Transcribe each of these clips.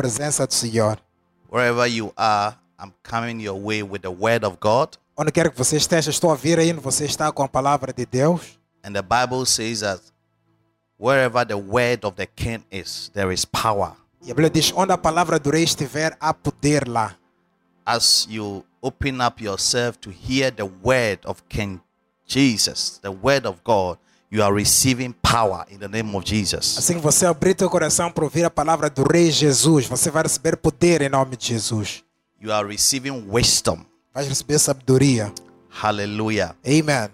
presença do Senhor. Wherever you are, I'm coming your way with the word of God. Onde quer que você esteja, estou a vir aí, você está com a palavra de Deus. And the Bible says that wherever the word of the king is, there is power. E a Bíblia diz: onde a palavra do rei estiver, há poder lá. As you open up yourself to hear the word of King Jesus, the word of God, you are receiving power in the name of Jesus. Assim que você abrir teu coração para ouvir a palavra do rei Jesus, você vai receber poder em nome de Jesus. You are receiving wisdom. Vai receber sabedoria. Hallelujah. Amen.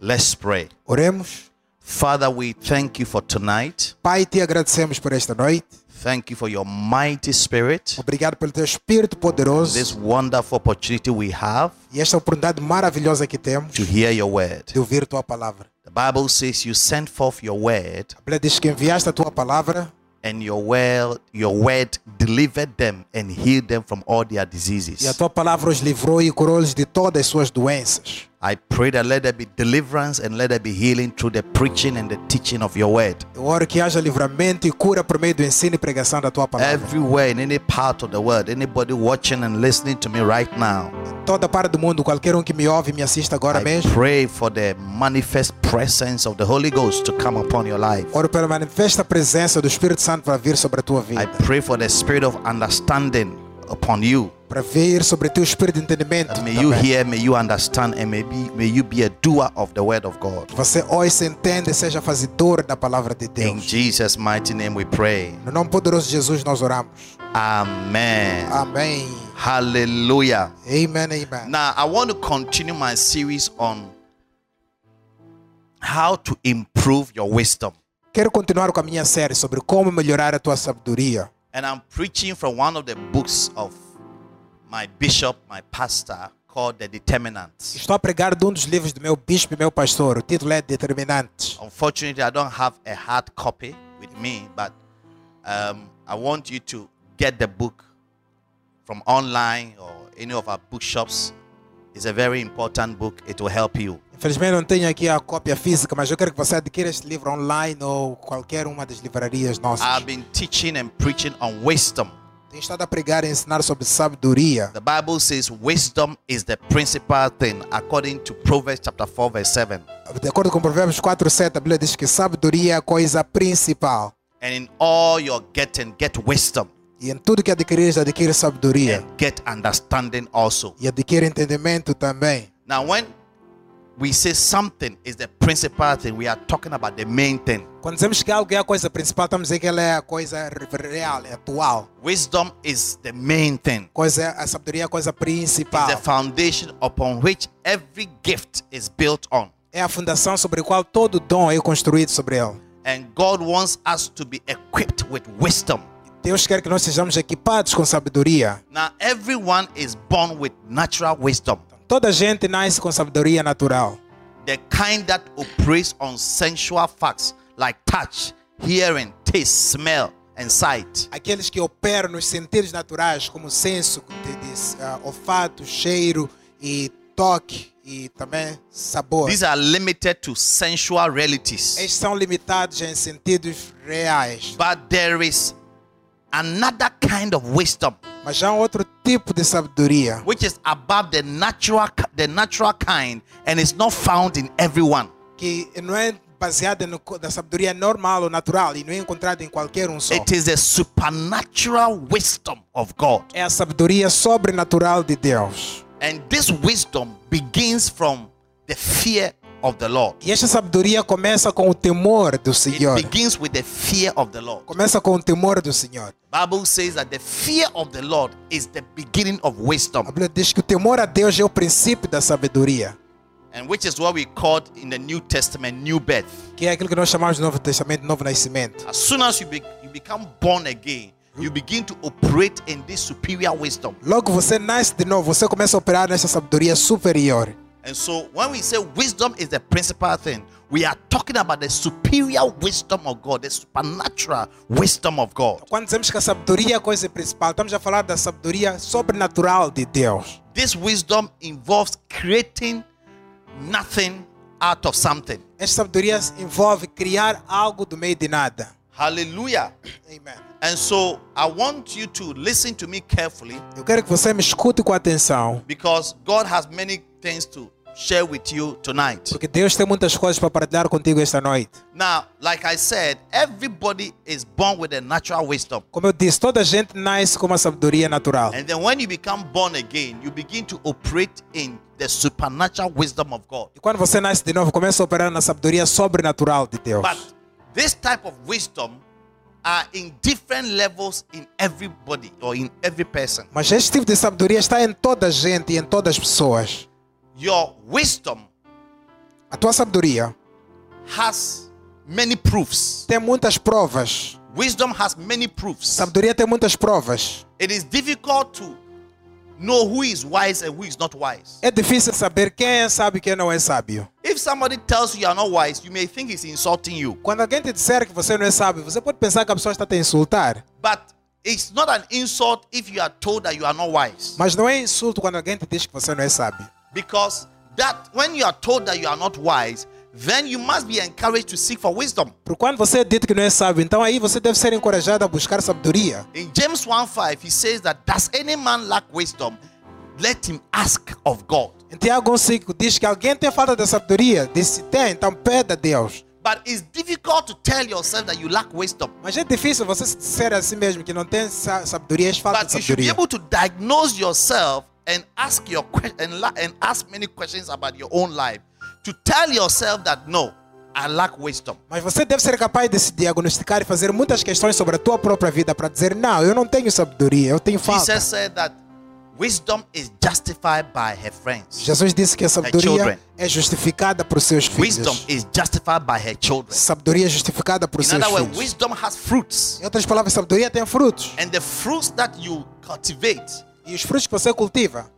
Let's pray. Oremos. Father, we thank you for tonight. Pai, te agradecemos por esta noite. Thank you for your mighty spirit. Obrigado pelo teu espírito poderoso This wonderful opportunity we have e esta oportunidade maravilhosa que temos to hear your word. de ouvir tua palavra. The Bible says you sent forth your word A Bíblia diz que enviaste a tua palavra and your word your word delivered them and healed them from all their e a diseases. tua palavra os livrou e curou-os de todas as suas doenças. I pray that let there be deliverance and let there be healing through the preaching and the teaching of your word. Eu oro que haja livramento e cura por meio do ensino e pregação da tua palavra. Everywhere in any part of the world, anybody watching and listening to me right now, toda parte do mundo, qualquer um que me ouve e me assista agora I mesmo, pray for the manifest presence of the Holy Ghost to come upon your life. oro pela manifesta presença do Espírito Santo para vir sobre a tua I pray for the spirit of understanding upon you. Para vir sobre teu espírito de entendimento. That may you também. hear, may you understand, and may, be, may you be a doer of the word of God. Você ouça, entende, seja fazedor da palavra de In Deus. Jesus' mighty name we pray. No nome poderoso de Jesus nós oramos. Amen. Amém. Hallelujah. Amen, amen. Now, I want to continue my series on how to improve your wisdom. Quero continuar com a minha série sobre como melhorar a tua sabedoria. And I'm preaching from one of the books of my bishop, my pastor, called The Determinants. Estou a pregar de um dos livros do meu bispo e meu pastor. O título é Determinantes. Unfortunately, I don't have a hard copy with me, but um, I want you to get the book from online or any of our bookshops. It's a very important book. It will help you. Infelizmente não tenho aqui a cópia física, mas eu quero que você adquira este livro online ou qualquer uma das livrarias nossas. I've been teaching and preaching on wisdom. Tenho estado a pregar e ensinar sobre sabedoria. The Bible says wisdom is the principal thing, according to Proverbs chapter 4, verse 7. De acordo com Provérbios 4:7, a Bíblia diz que sabedoria é a coisa principal. And in all you're getting, get wisdom E em tudo que adquirires, adquire sabedoria. and get understanding also. E adquire entendimento também. Now, when we say something is the principal thing, we are talking about the main thing. Quando dizemos que algo é a coisa principal, estamos a dizer que ela é a coisa real, é atual. Wisdom is the main thing. Coisa, a sabedoria é a coisa It's principal. the foundation upon which every gift is built on. É a fundação sobre a qual todo dom é construído sobre ele. And God wants us to be equipped with wisdom. Deus quer que nós sejamos equipados com sabedoria. Now, everyone is born with natural wisdom, Toda gente nasce com sabedoria natural. the kind that operates on sensual facts like touch, hearing, taste, smell, and sight. Aqueles que operam nos sentidos naturais, como senso ah, olfato, cheiro e toque e também sabor. These are limited to sensual realities. Estes são limitados em sentidos reais. But there is another kind of wisdom Mas há um outro tipo de sabedoria which is above the natural the natural kind and is not found in everyone. que não é baseada no, na sabedoria normal ou natural e não é encontrada em qualquer um só. It is a supernatural wisdom of God. É a sabedoria sobrenatural de Deus. And this wisdom begins from the fear of the Lord. E esta sabedoria começa com o temor do It Senhor. begins with the fear of the Lord. Começa com o temor do Senhor. Bible says that the fear of the Lord is the beginning of A wisdom, Bíblia diz que o temor a Deus é o princípio da sabedoria, and which is what we called in the New Testament new birth. que é aquilo que nós chamamos de Novo Testamento, Novo Nascimento. As soon as you, be, you become born again, you begin to operate in this superior wisdom. Logo você nasce de novo, você começa a operar nessa sabedoria superior. And so when we say wisdom is the principal thing, we are talking about the superior wisdom of God, the supernatural wisdom of God. Quando dizemos que a sabedoria é a coisa principal, estamos a falar da sabedoria sobrenatural de Deus. This wisdom involves creating nothing out of something. Esta sabedoria envolve criar algo do meio de nada. Hallelujah. Amen. And so I want you to listen to me carefully Eu quero que você me escute com atenção, because God has many things to share with you tonight. porque Deus tem muitas coisas para partilhar contigo esta noite. Now, like I said, everybody is born with a natural wisdom. Como eu disse, toda gente nasce com uma sabedoria natural. And then when you become born again, you begin to operate in the supernatural wisdom of God. E quando você nasce de novo, começa a operar na sabedoria sobrenatural de Deus. But this type of wisdom are in different levels in everybody or in every person. Mas este tipo de sabedoria está em toda a gente e em todas as pessoas. Your wisdom A tua sabedoria has many proofs. tem muitas provas. Wisdom has many proofs. Sabedoria tem muitas provas. It is difficult to know who is wise and who is not wise. É difícil saber quem é sábio e quem não é sábio. If somebody tells you you are not wise, you may think he's insulting you. Quando alguém te disser que você não é sábio, você pode pensar que a pessoa está te insultar. But it's not an insult if you are told that you are not wise. Mas não é insulto quando alguém te diz que você não é sábio. Because that when you are told that you are not wise, then you must be encouraged to seek for wisdom. Porque quando você é dito que não é sábio, então aí você deve ser encorajado a buscar sabedoria. In James 1:5, he says that does any man lack wisdom? Let him ask of God. Em Tiago 1,5 diz que alguém tem falta de sabedoria. Diz se tem, então pede a Deus. But it's difficult to tell yourself that you lack wisdom. Mas é difícil você dizer a si mesmo que não tem sa- sabedoria, é falta But de you should be sabedoria. able to diagnose yourself and ask your and, ask many questions about your own life to tell yourself that no, I lack wisdom. Mas você deve ser capaz de se diagnosticar e fazer muitas questões sobre a tua própria vida para dizer: não, eu não tenho sabedoria, eu tenho falta. Jesus said that wisdom is justified by her friends. Jesus disse que a children. sabedoria é justificada por seus Wisdom filhos. is justified by her children. Sabedoria é justificada por In seus other filhos. wisdom has fruits. Em outras palavras, sabedoria tem frutos. And the fruits that you cultivate E os frutos que você cultiva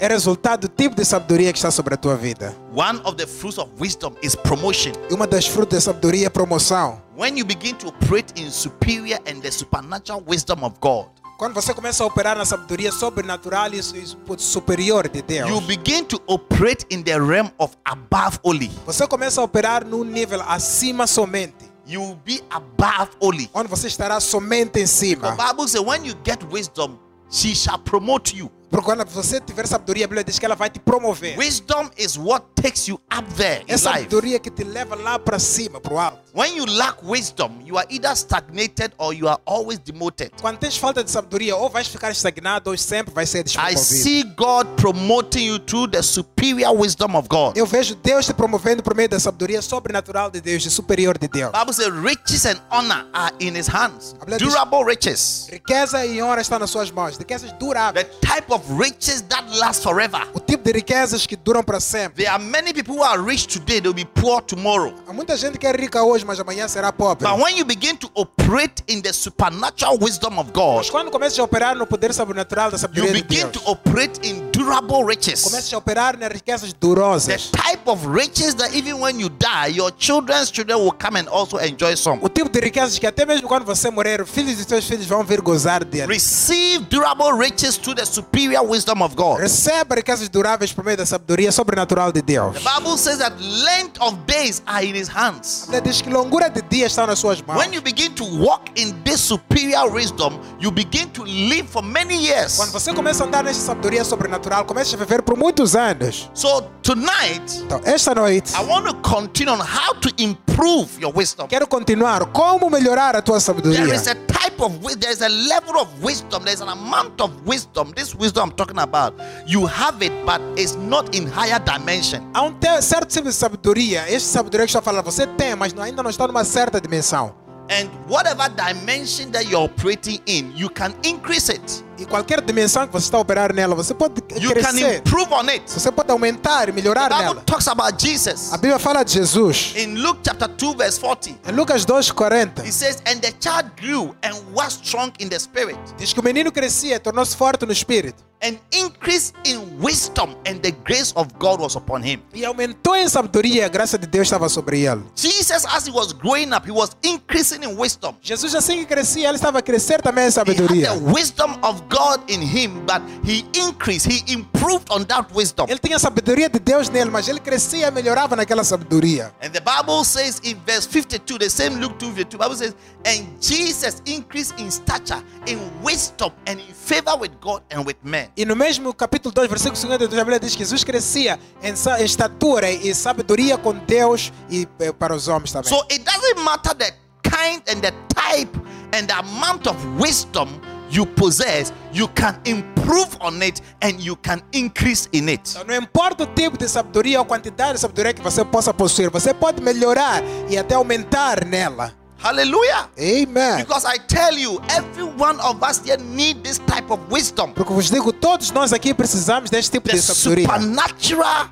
é resultado do tipo de sabedoria que está sobre a tua vida. One of the fruits of wisdom is promotion. Uma das frutos da sabedoria é promoção. When you begin to operate in superior and the supernatural wisdom of God, Quando você começa a operar na sabedoria sobrenatural e e superior de Deus, you begin to operate in the realm of above only. você começa a operar num nível acima somente, You will be above only. onde você estará somente em The cima. Bible says when you get wisdom, she shall promote you. Porque quando você tiver sabedoria, a Bíblia diz que ela vai te promover. Wisdom is what takes you up there É in life. sabedoria que te leva lá para cima, para o alto. When you lack wisdom, you are either stagnated or you are always demoted. Quando tens falta de sabedoria, ou vais ficar estagnado ou sempre vai ser I despromovido. see God promoting you through the superior wisdom of God. Eu vejo Deus te promovendo por meio da sabedoria sobrenatural de Deus, de superior de Deus. Bible says riches and honor are in his hands. Durable riches. Riqueza e honra estão nas suas mãos. Riquezas duráveis. The type of riches that last forever. O tipo de riquezas que duram para sempre. There are many people who are rich today, they'll be poor tomorrow. Há muita gente que é rica hoje, mas amanhã será pobre. But when you begin to operate in the supernatural wisdom of God, Mas quando começas a operar no poder sobrenatural da you sabedoria de begin Deus, to operate in durable riches. começas a operar nas riquezas The durosas. type of riches that even when you die, your children's children will come and also enjoy some. O tipo de riquezas que até mesmo quando você morrer, os filhos de teus filhos vão vir gozar dele. Receive durable riches through the superior wisdom of God. Receba riquezas duráveis por meio da sabedoria sobrenatural de Deus. The Bible says that length of days are in his hands. A Bíblia diz que longura de está nas suas mãos. When you begin to walk in this superior wisdom, you begin to live for many years. Quando você começa a andar nessa sabedoria sobrenatural, começa a viver por muitos anos. So tonight, Então, esta noite, I want to continue on how to improve your wisdom. quero continuar. Como melhorar a tua There sabedoria? is a type of there is a level of wisdom, there's an amount of wisdom. This wisdom I'm talking about, you have it, but it's not in higher dimension. Há um certo tipo de sabedoria. Esta sabedoria que estou falando, você tem, mas não- ainda não está numa certa dimensão. And whatever dimension that you're operating in, you can increase it. E qualquer dimensão que você está a operar nela, você pode You can crescer. improve on it. Você pode aumentar e melhorar The Bible nela. talks about Jesus. A Bíblia fala de Jesus. In Luke chapter 2, verse 40, Em Lucas 2,40, it says, And the child grew and was strong in the spirit, diz que o menino crescia, tornou-se forte no espírito. and increased in wisdom, and the grace of God was upon him. E aumentou em sabedoria e a graça de Deus estava sobre ele. Jesus, as he was growing up, he was increasing in wisdom. Jesus assim que crescia, ele estava a crescer também em He had sabedoria. the wisdom of God in him, but he increased, he improved on that wisdom. Ele tinha a sabedoria de Deus nele, mas ele crescia e melhorava naquela sabedoria. And the Bible says in verse 52, the same Luke 2 52, Bible says, and Jesus increased in stature, in wisdom, and in favor with God and with men. E no mesmo capítulo 2, versículo 52, a Bíblia diz que Jesus crescia em, em estatura e sabedoria com Deus e eh, para os homens também. So it doesn't matter the kind and the type and the amount of wisdom you possess, you can improve on it and you can increase in it. Não importa o tipo de sabedoria ou quantidade de sabedoria que você possa possuir, você pode melhorar e até aumentar nela. Hallelujah. Amen. Because I tell you, every one of us here need this type of wisdom. Porque vos digo, todos nós aqui precisamos deste tipo The de sabedoria. supernatural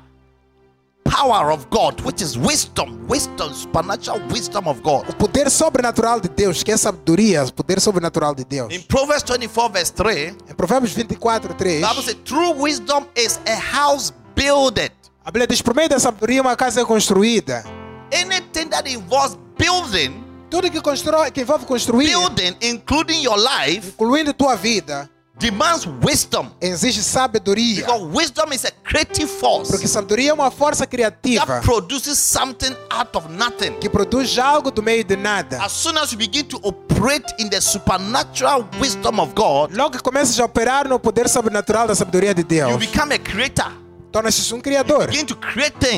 power of God, which is wisdom, wisdom, supernatural wisdom of God. O poder sobrenatural de Deus, que é sabedoria, o poder sobrenatural de Deus. In Proverbs 24, verse 3, Em Provérbios 24, 3, the Bible says, True wisdom is a house builded. a Bíblia diz: por meio da sabedoria, uma casa é construída. Anything that involves building, Tudo que, constrói, que envolve construir, building, including your life, incluindo tua vida, demands wisdom. exige sabedoria. Because wisdom is a creative force Porque sabedoria é uma força criativa that produces something out of nothing. que produz algo do meio de nada. As soon as you begin to operate in the supernatural wisdom of God, Logo que começas a operar no poder sobrenatural da sabedoria de you Deus, become a creator. Tornas-te um criador.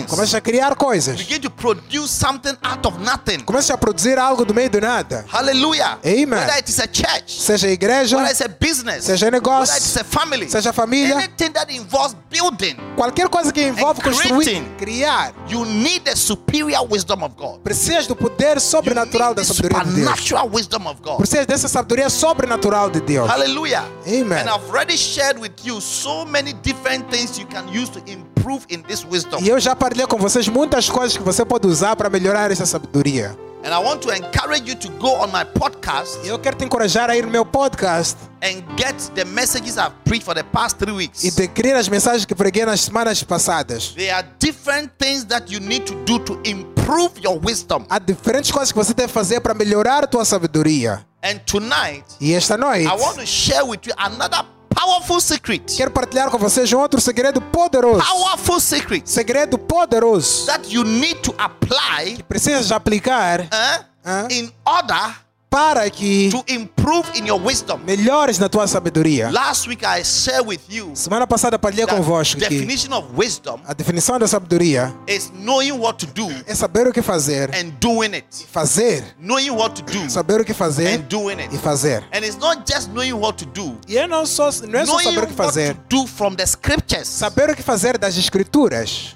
Começas a criar coisas. Begin to produce something out of nothing. Começas a produzir algo do meio do nada. Hallelujah. Amen. Whether it is a church, Seja a igreja, business, Seja negócio, it's a family, seja família. anything that involves building, qualquer coisa que envolve construir, criar, you need the superior wisdom of God. precisas do poder sobrenatural da sabedoria de Deus. wisdom of God. Precisas dessa sabedoria sobrenatural de Deus. Hallelujah. Amen. And I've already shared with you so many different things you can use to improve in this wisdom. E eu já partilhei com vocês muitas coisas que você pode usar para melhorar essa sabedoria. And I want to encourage you to go on my podcast eu quero te encorajar a ir no meu podcast and get the messages I've preached for the past three weeks. e adquirir as mensagens que preguei nas semanas passadas. There are different things that you need to do to improve your wisdom. Há diferentes coisas que você deve fazer para melhorar a tua sabedoria. And tonight, E esta noite, I want to share with you another powerful secret. quero partilhar com vocês um outro segredo poderoso. Powerful secret Segredo poderoso that you need to apply precisas aplicar eh, Huh? in order para que to improve in your wisdom. melhores na tua sabedoria. Last week I shared with you Semana passada partilhei convosco que definition of wisdom a definição da sabedoria is knowing what to do é saber o que fazer, and doing it. fazer, Knowing what to do saber o que fazer and doing it. e fazer. And it's not just knowing what to do. E é não só não é só Knowing saber o what que fazer, to do from the scriptures. saber o que fazer das escrituras.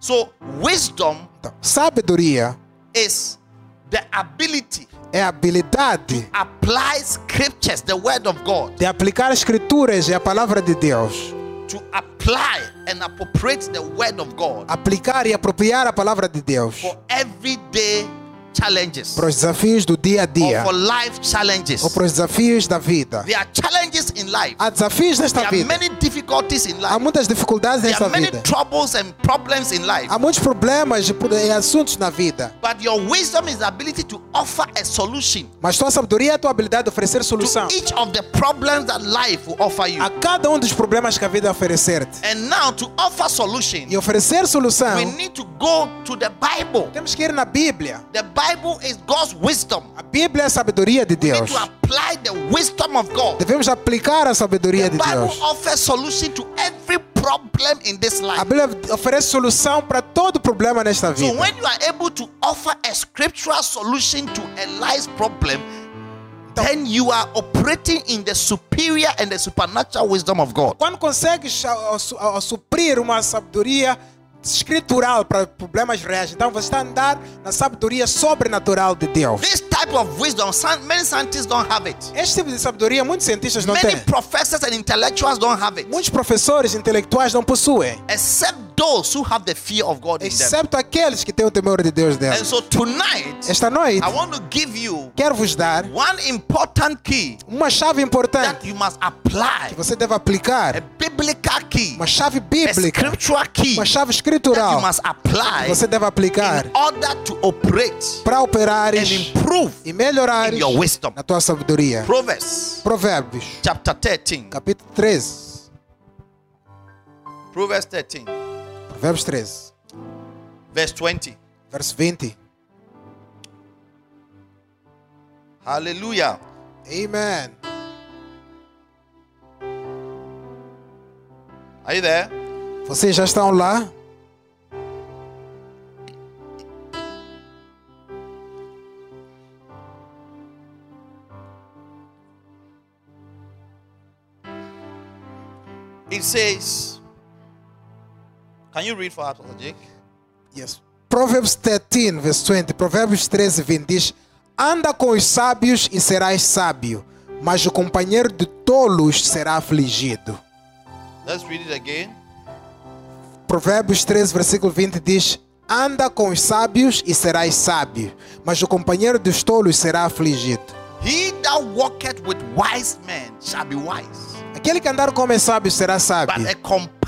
So wisdom Então, sabedoria is the ability é a habilidade apply scriptures, the word of God, de aplicar as escrituras e a palavra de Deus. to apply and appropriate the word of God. Aplicar e apropriar a palavra de Deus. For everyday challenges para os desafios do dia a or dia for life challenges. ou para os desafios da vida. There are challenges in life. Há desafios nesta There are vida. many difficulties in Há life. muitas dificuldades There nesta are many vida. troubles and problems in life. Há muitos problemas e assuntos na vida. But your wisdom is the ability to offer a solution Mas tua sabedoria é a tua habilidade de oferecer solução to each of the problems that life will offer you. a cada um dos problemas que a vida oferecer-te. And now to offer solution, E oferecer solução, we need to go to the Bible. temos que ir na Bíblia. The Bible is God's wisdom. A Bíblia é a sabedoria de Deus. We need to apply the wisdom of God. Devemos aplicar a sabedoria The de Bible Deus. offers solution to every problem in this life. A. Bíblia oferece solução para todo problema nesta vida. So when you are able to offer a scriptural solution to a life's problem, then you are operating in the superior and the supernatural wisdom of God. Quando consegues suprir uma sabedoria escritural para problemas reais, então você está a andar na sabedoria sobrenatural de Deus. This type of wisdom, many scientists don't have it. Este tipo de sabedoria muitos cientistas não Many têm. professors and intellectuals don't have it. Muitos professores intelectuais não possuem. Except those who have the fear of God in them. excepto aqueles que têm o temor de Deus And delas. so tonight, Esta noite, I want to give you quero vos dar one important key uma chave that importante you must apply. que você deve aplicar. A biblical key, Uma chave a bíblica, scriptural key uma chave that you escritural must que apply você deve aplicar in order to operate para and improve e melhorar in your wisdom. na tua sabedoria. Proverbs Provérbios, chapter 13. capítulo 13. Proverbs 13, Provérbios 13, verse 20. verso 20. Hallelujah. Amen. Are you there? Vocês já estão lá? It says, Can you read for us, Pastor Jake? Yes. Provérbios 13, verso 20. Provérbios 13, 20 diz: Anda com os sábios e serás sábio, mas o companheiro de tolos será afligido. Let's read it again. Provérbios 13, versículo 20 diz: Anda com os sábios e serás sábio, mas o companheiro dos tolos será afligido. He that walketh with wise men shall be wise, Aquele que andar com homens sábios será but sábio, a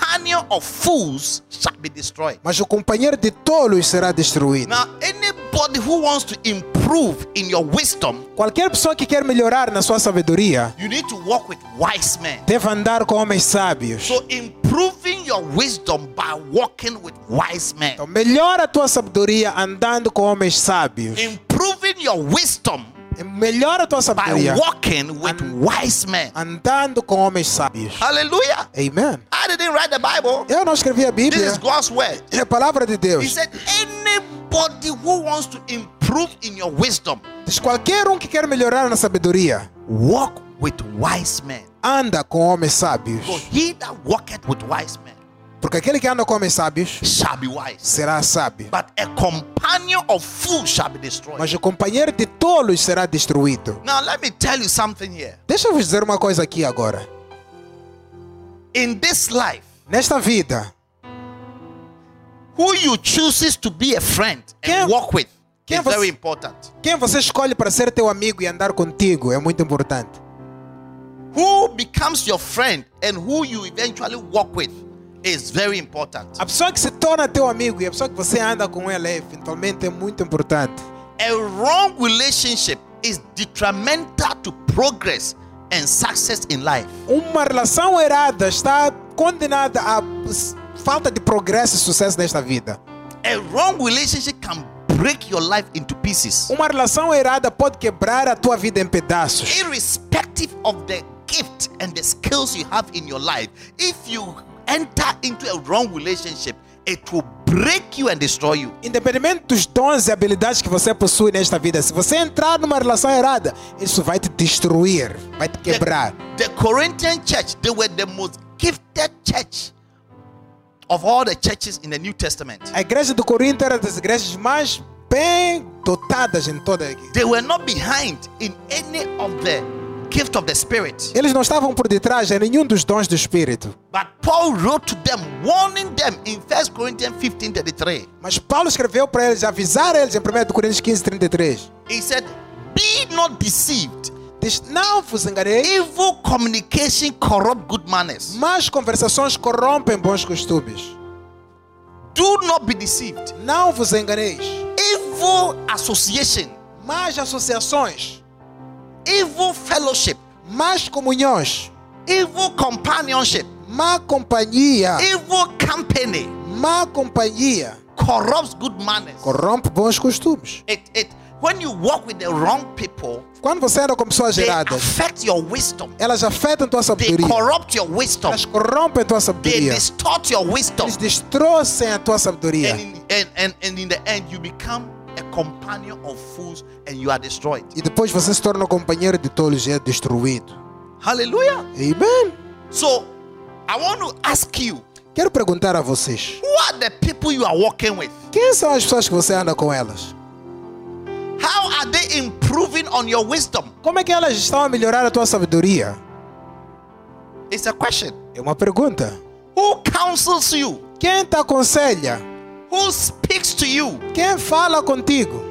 companion of fools shall be destroyed. mas o companheiro de tolos será destruído. Now, anybody who wants to improve in your wisdom, Qualquer pessoa que quer melhorar na sua sabedoria you need to walk with wise men. deve andar com homens sábios. So, improving your wisdom by walking with wise men, Então, melhora a tua sabedoria andando com homens sábios. improving your wisdom Melhora a tua by sabedoria walking with wise men. andando com homens sábios. Hallelujah. Amen. I didn't write the Bible. Eu não escrevi a This Bíblia. is God's word. É a palavra de He Deus. said, anybody who wants to improve in your wisdom, Diz qualquer um que quer melhorar na sabedoria, walk with wise men. anda com homens sábios. For he that walketh with wise men Porque aquele que anda com homens sábios shall be wise. será sábio. But a companion of fools shall be destroyed. Mas o companheiro de tolos será destruído. Now, let me tell you something here. Deixa eu vos dizer uma coisa aqui agora. In this life, Nesta vida, who you chooses to be a friend and Quem- walk with quem is você- very important. quem você escolhe para ser teu amigo e andar contigo é muito importante. Who becomes your friend and who you eventually walk with is very important. A pessoa que se torna teu amigo e a pessoa que você anda com ela eventualmente é muito importante. A wrong relationship is detrimental to progress and success in life. Uma relação errada está condenada a s- falta de progresso e sucesso nesta vida. A wrong relationship can break your life into pieces, Uma relação errada pode quebrar a tua vida em pedaços. irrespective of the gift and the skills you have in your life. If you enter into a wrong relationship, it will break you and destroy you. Independente dos dons e habilidades que você possui nesta vida, se você entrar numa relação errada, isso vai te destruir, vai te quebrar. The Corinthian church, they were the most gifted church of all the churches in the New Testament. A igreja do Corinto era das igrejas mais bem dotadas em toda a igreja. They were not behind in any of the gift of the Spirit. Eles não estavam por detrás de nenhum dos dons do Espírito. But Paul wrote to them, warning them in 1 Corinthians 15 33. Mas Paulo escreveu para eles, avisar eles em 1 Coríntios 15, 33. He said, Be not deceived. Diz, não vos enganeis, Evil communication corrupt good manners. más conversações corrompem bons costumes. Do not be deceived. Não vos enganeis. Evil association, Más associações, evil fellowship, más comunhões, evil companionship, má companhia, evil company má companhia corrupts good manners. corrompe bons costumes. It, it, when you walk with the wrong people, Quando você anda com pessoas they erradas, affect your wisdom. elas afetam tua They sabedoria. corrupt your wisdom. Elas corrompem tua They sabedoria. distort your wisdom. Eles destroçam a tua sabedoria. And in, and, and, and in the end, you become a companion of fools and you are destroyed. E depois você se torna companheiro de tolos e é destruído. Hallelujah. Amen. So, I want to ask you Quero perguntar a vocês: who are the people you are walking with? quem são as pessoas que você anda com elas? How are they improving on your wisdom? Como é que elas estão a melhorar a tua sabedoria? It's a question. É uma pergunta. Who counsels you? Quem te aconselha? Who speaks to you? Quem fala contigo?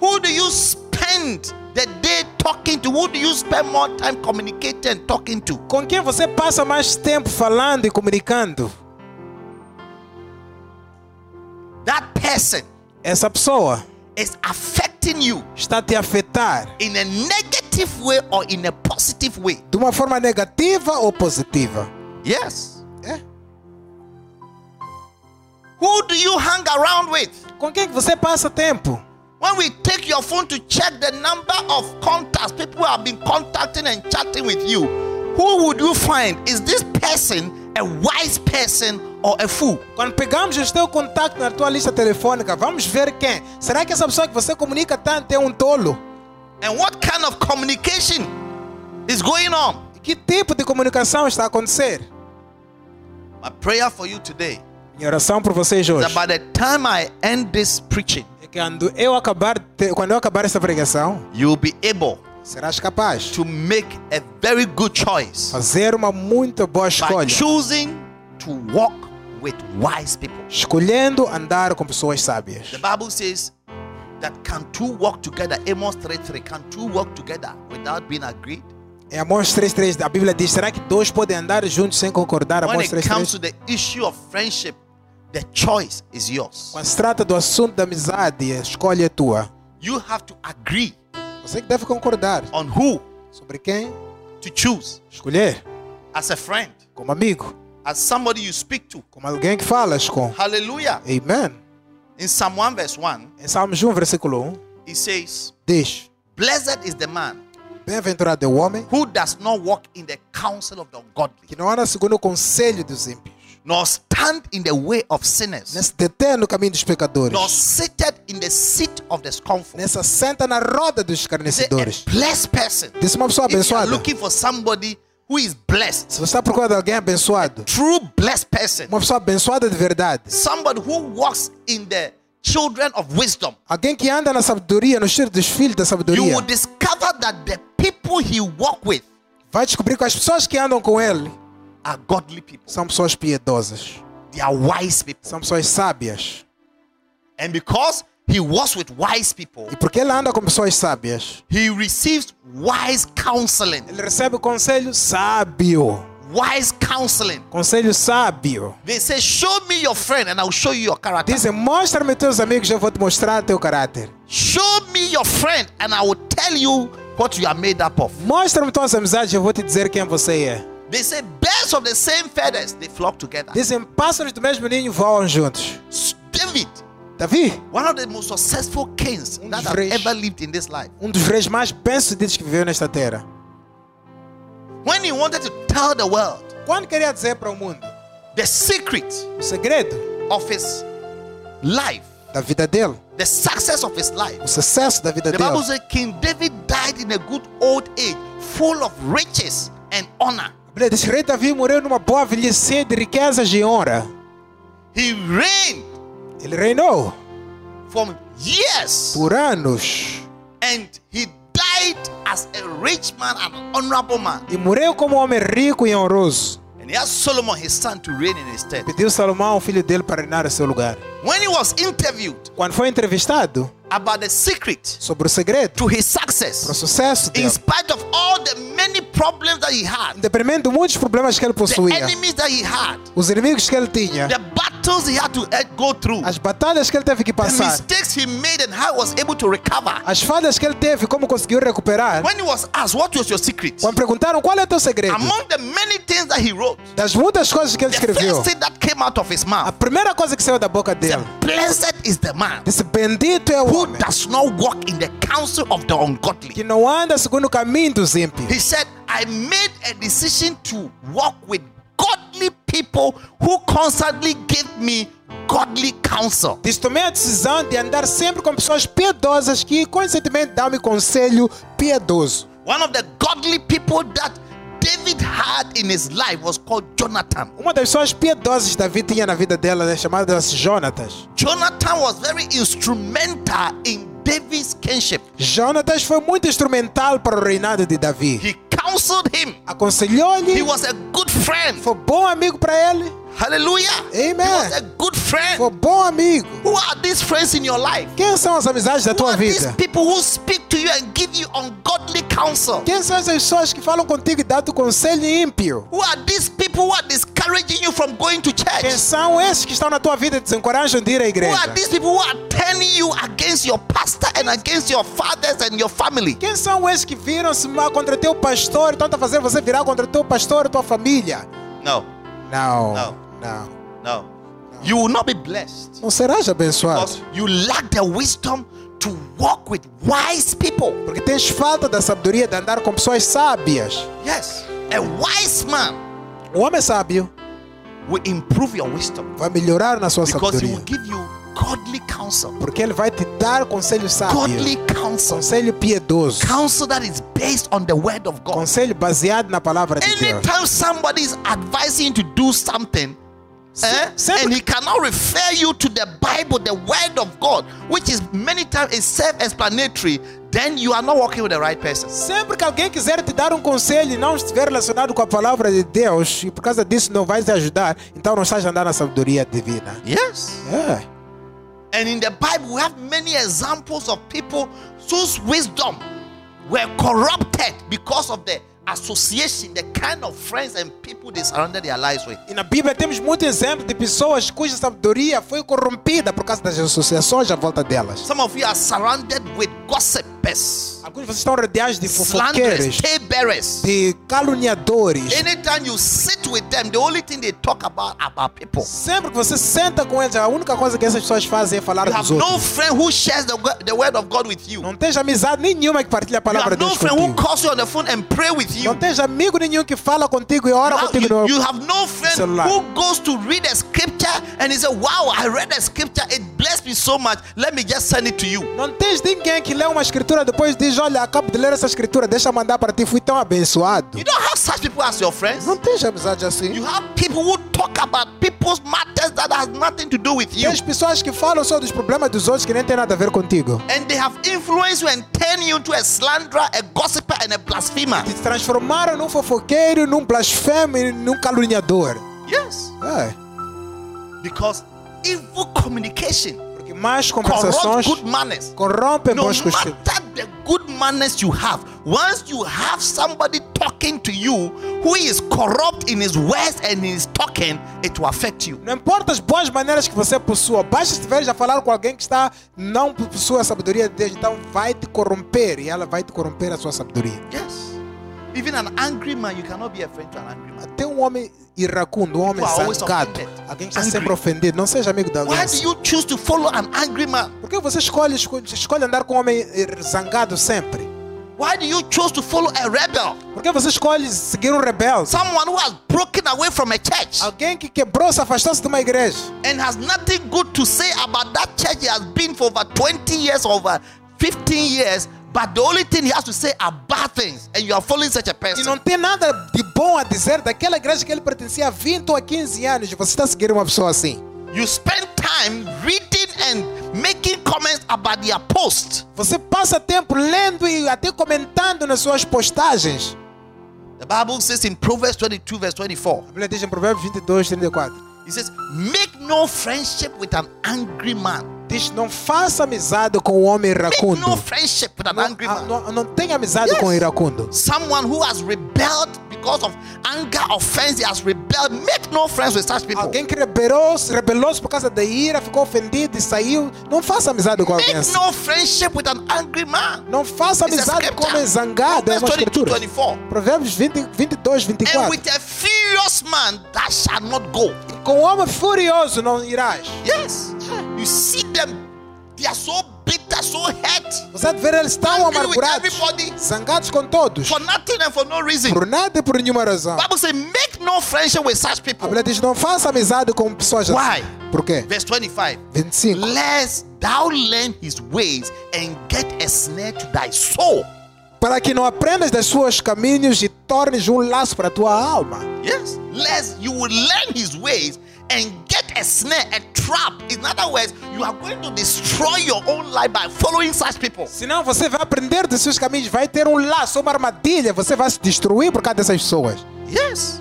Who do you spend the day talking to? Who do you spend more time communicating and talking to? Com quem você passa mais tempo falando e comunicando? That person Essa pessoa is affecting you está te afetar in a negative way or in a positive way. de uma forma negativa ou positiva? Yes. Who do you hang around with? Com quem que você passa tempo? When we take your phone to check the number of contacts, people have been contacting and chatting with you. Who would you find? Is this person a wise person or a fool? Quando pegamos o teu contato na tua lista telefônica, vamos ver quem. Será que essa pessoa que você comunica tanto é um tolo? And what kind of communication is going on? Que tipo de comunicação está a acontecer? My prayer for you today Minha oração por vocês hoje by the time I end this preaching, é quando eu acabar, quando eu acabar essa pregação, you'll be able serás capaz to make a very good choice fazer uma muito boa by escolha, choosing to walk with wise people. escolhendo andar com pessoas sábias. The Bible says that can two walk together? Amos 3 3. Can two walk together without being agreed? Em Amós 3.3, a Bíblia diz, será que dois podem andar juntos sem concordar? When Amós it comes 3.3. to the issue of friendship, the choice is yours. Quando se trata do assunto da amizade, a escolha é tua. You have to agree Você que deve concordar on who sobre quem to choose escolher, as a friend, como amigo, as somebody you speak to. como alguém que falas com. Hallelujah. Amen. In Psalm 1, verse 1, Em Salmos 1, versículo 1, it says, diz: Blessed is the man Bem-aventurado é o homem who does not walk in the counsel of the ungodly, que não anda segundo o conselho dos ímpios, nor stand in the way of sinners, nem se detém no caminho dos pecadores, nor seated in the seat of the scornful. nem se assenta na roda dos escarnecedores. a blessed person. Disse uma pessoa you abençoada. looking for somebody who is blessed, Se você está procurando alguém abençoado, true blessed person, uma pessoa abençoada de verdade, somebody who walks in the children of wisdom, alguém que anda na sabedoria, no estilo dos filhos da you sabedoria, will discover that the people he walk with vai descobrir que as pessoas que andam com ele are godly people. são pessoas piedosas, They are wise people. são pessoas sábias. And because he was with wise people, E porque ele anda com pessoas sábias, he receives wise counseling. ele recebe conselho sábio. Wise counseling. Conselho sábio. They say, Show me your friend and I'll show you your character. Dizem, mostra-me teus amigos, eu vou te mostrar teu caráter. Show me your friend and I will tell you what you are made up of. Mostra-me tuas amizades, eu vou te dizer quem você é. They say, Birds of the same feathers, they flock together. Dizem, pássaros do mesmo ninho voam juntos. David, Davi, one of the most successful kings that have ever lived in this life, um dos reis mais bem-sucedidos que viveu nesta terra. when he wanted to tell the world Quando queria dizer para o mundo the secret o segredo of his life, da vida dele, the success of his life, o sucesso da vida the Bible says King David died in a good old age, full of riches and honor. Que rei Davi morreu numa boa velhice de riquezas e honra. He reigned Ele reinou for years por anos and he died as a rich man and an honorable man. e morreu como um homem rico e honroso. And he asked Solomon, his son, to reign in his stead. Pediu Salomão, o filho dele, para reinar em seu lugar. When he was interviewed Quando foi entrevistado about the secret sobre o segredo. to his para o success, sucesso in dele, spite of all the many problems that he had, independente de muitos problemas que ele the possuía, enemies that he had, os inimigos que ele tinha, the battles he had to go through, as batalhas que ele teve que the passar, mistakes he made, and how he was able to recover. as falhas que ele teve, como conseguiu recuperar. When he was asked, What was your secret? Quando perguntaram qual é teu segredo, Among the many things that he wrote, das muitas coisas que ele the escreveu, first thing that came out of his a mouth primeira coisa que saiu da boca said, dele. Blessed is the man disse: Bendito é o who does not walk in the counsel of the ungodly. que não anda segundo o caminho dos ímpios. He said, I made a decision to walk with godly people who constantly give me godly counsel. Diz: Tomei a decisão de andar sempre com pessoas piedosas que constantemente dão-me conselho piedoso. One of the godly people that David had in his life was called Jonathan. Uma das pessoas piedosas que Davi tinha na vida dela é chamada Jonatas. Jonathan was very instrumental in David's kinship. Jonatas foi muito instrumental para o reinado de Davi. He counseled him. He Aconselhou-lhe, was a good friend. foi bom amigo para ele. Hallelujah. Amen. Good friend. Foi bom amigo. Who are these friends in your life? Quem são as amizades da Who tua are these vida? people who speak to you and give you ungodly counsel? Quem são essas pessoas que falam contigo e dão-te conselho ímpio? Who are these people who are discouraging you from going to Quem church? são esses que estão na tua vida e desencorajam de ir à Who igreja? are these people who are turning you against your pastor and against your fathers and your family? Quem são esses que viram-se contra teu pastor e estão a fazer você virar contra teu pastor e tua família? Não. não. No. You will not be blessed Não serás abençoado. because you lack the wisdom to walk with wise people. Porque tens falta da sabedoria de andar com pessoas sábias. Yes, a wise man O homem sábio will improve your wisdom vai melhorar na sua because he sabedoria. will give you godly counsel. Porque ele vai te dar conselho sábio. Godly counsel. Conselho piedoso. Counsel that is based on the word of God. Conselho baseado na palavra de Deus. Anytime somebody is advising you to do something, eh, and he cannot refer you to the Bible, the word of God, which is many times is self-explanatory, then you are not working with the right person. Sempre que alguém quiser te dar um conselho e não estiver relacionado com a palavra de Deus, e por causa disso não vai te ajudar, então não estás andando na sabedoria divina. Yes. É. And in the Bible, we have many examples of people whose wisdom were corrupted because of the association, the kind of friends and people they surrounded their lives with. E na Bíblia temos muito exemplo de pessoas cuja sabedoria foi corrompida por causa das associações à volta delas. Some of you are surrounded with gossipers, Alguns de vocês estão rodeados de fofoqueiros, de caluniadores. Anytime you sit with them, the only thing they talk about about people. Sempre que você senta com eles, a única coisa que essas pessoas fazem é falar You dos have no outros. friend who shares the, the word of God with you. Não tens amizade nenhuma que partilha a You palavra de no Deus friend who contigo. calls you on the phone and pray with you. Não tens amigo nenhum que fala contigo e ora You have, contigo no you- you have no friend celular. who goes to read a scripture and he said, Wow, I read a scripture, it blessed me so much. Let me just send it to you. Não tens ninguém que lê uma escritura depois diz: Olha, acabo de ler essa escritura, deixa eu mandar para ti, fui tão abençoado. You don't have such people as your friends. Não tens amizade assim. You have people who talk about people's matters that has nothing to do with you. Tens pessoas que falam só dos problemas dos outros que nem tem nada a ver contigo. And they have influenced you and turned you into a slanderer, a gossiper, and a blasphemer. Te transformaram num fofoqueiro, num blasfemo e num caluniador. Yes. É, Because evil communication más conversações corrompem No bons costumes. matter the good manners you have, once you have somebody talking to you who is corrupt in his words and in his talking, it will affect you. Não importa as boas maneiras que você possua, basta estiveres a falar com alguém que está não possui a sabedoria de Deus, então vai te corromper e ela vai te corromper a sua sabedoria. Yes. Even an angry man, you cannot be a friend to an angry man. Até um homem iracundo, um homem zangado, alguém que está sempre ofendido, não seja amigo alguém. Why do you choose to follow an angry man? Por que você escolhe, escolhe, escolhe andar com um homem eh, zangado sempre? Why do you choose to follow a rebel? Por que você escolhe seguir um rebelde? Someone who has broken away from a church Alguém que quebrou, se afastou-se de uma igreja. and has nothing good to say about that church he has been for over 20 years, over 15 years, but the only thing he has to say are bad things, and you are following such a E person. não tem nada de bom a dizer daquela igreja que ele pertencia há 20 ou a 15 anos e você está seguindo uma pessoa assim. You spend time reading and making comments about their post. Você passa tempo lendo e até comentando nas suas postagens. The Bible says in Proverbs 22, verse 24, A Bíblia diz em Provérbios 22, 34. it says, Make no friendship with an angry man. Diz, não faça amizade com o homem Make iracundo. no friendship with an Não, angry ah, man. não, não tem amizade Yes. com o iracundo. Someone who has rebelled because of anger, offense, he has rebelled. Make no friends with such people. Alguém que rebelou-se rebelou por causa da ira, ficou ofendido e saiu. Não faça amizade com alguém Make assim. no friendship with an angry man. Não faça amizade com homem zangado. É uma 22, escritura. 24. Provérbios 20, 22, And 24. with a furious man that shall not go. Com o homem furioso não irás. Yes. You see them, they are so bitter, so hurt Você ver eles tão amargurados, everybody. zangados com todos, for nothing and for no reason. por nada e por nenhuma razão. Bible says, make no friendship with such A people. Bíblia diz: não faça amizade com pessoas Why? assim. Por quê? Verse 25. 25. Lest thou learn his ways and get a snare to thy soul. Para que não aprendas das suas caminhos e tornes um laço para a tua alma. Yes. Lest you will learn his ways and get a snare, a trap. In other words, you are going to destroy your own life by following such people. Senão você vai aprender dos seus caminhos, vai ter um laço, uma armadilha, você vai se destruir por causa dessas pessoas. Yes.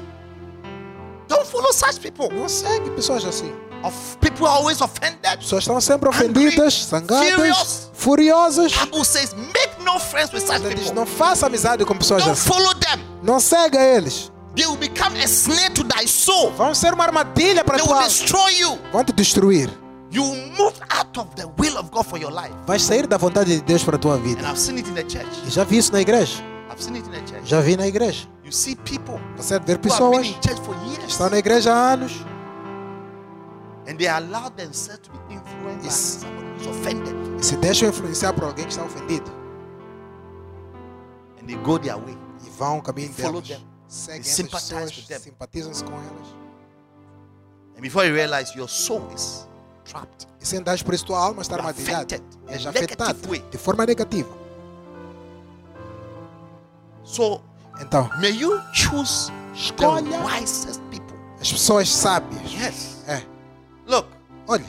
Don't follow such people. Não segue pessoas assim. Of people are always offended. Pessoas estão sempre Angry, ofendidas, zangadas, furious. furiosas. Bible says, make no friends with such diz: people. não faça amizade com pessoas Don't assim. follow them. Não segue eles. They will become a snare to thy soul. Vão ser uma armadilha para They tua will alma. destroy you. Vão te destruir. You move out of the will of God for your life. Vais sair da vontade de Deus para a tua And vida. I've seen it in the church. E já vi isso na igreja. I've seen it in the church. Já vi na igreja. You see people Você vê pessoas in church for que years estão na igreja há anos and they allow themselves to be influenced by someone who's offended e se deixam influenciar por alguém que está ofendido. and they go their way. E vão o caminho Follow delas. them. Seguem essas pessoas, simpatizam-se com elas. And before you realize your soul is trapped, E sem dar por isso tua alma está armadilhada. a afetada de forma negativa. so Então, may you choose escolha wisest people. as pessoas sábias. Yes. É, Look, olha,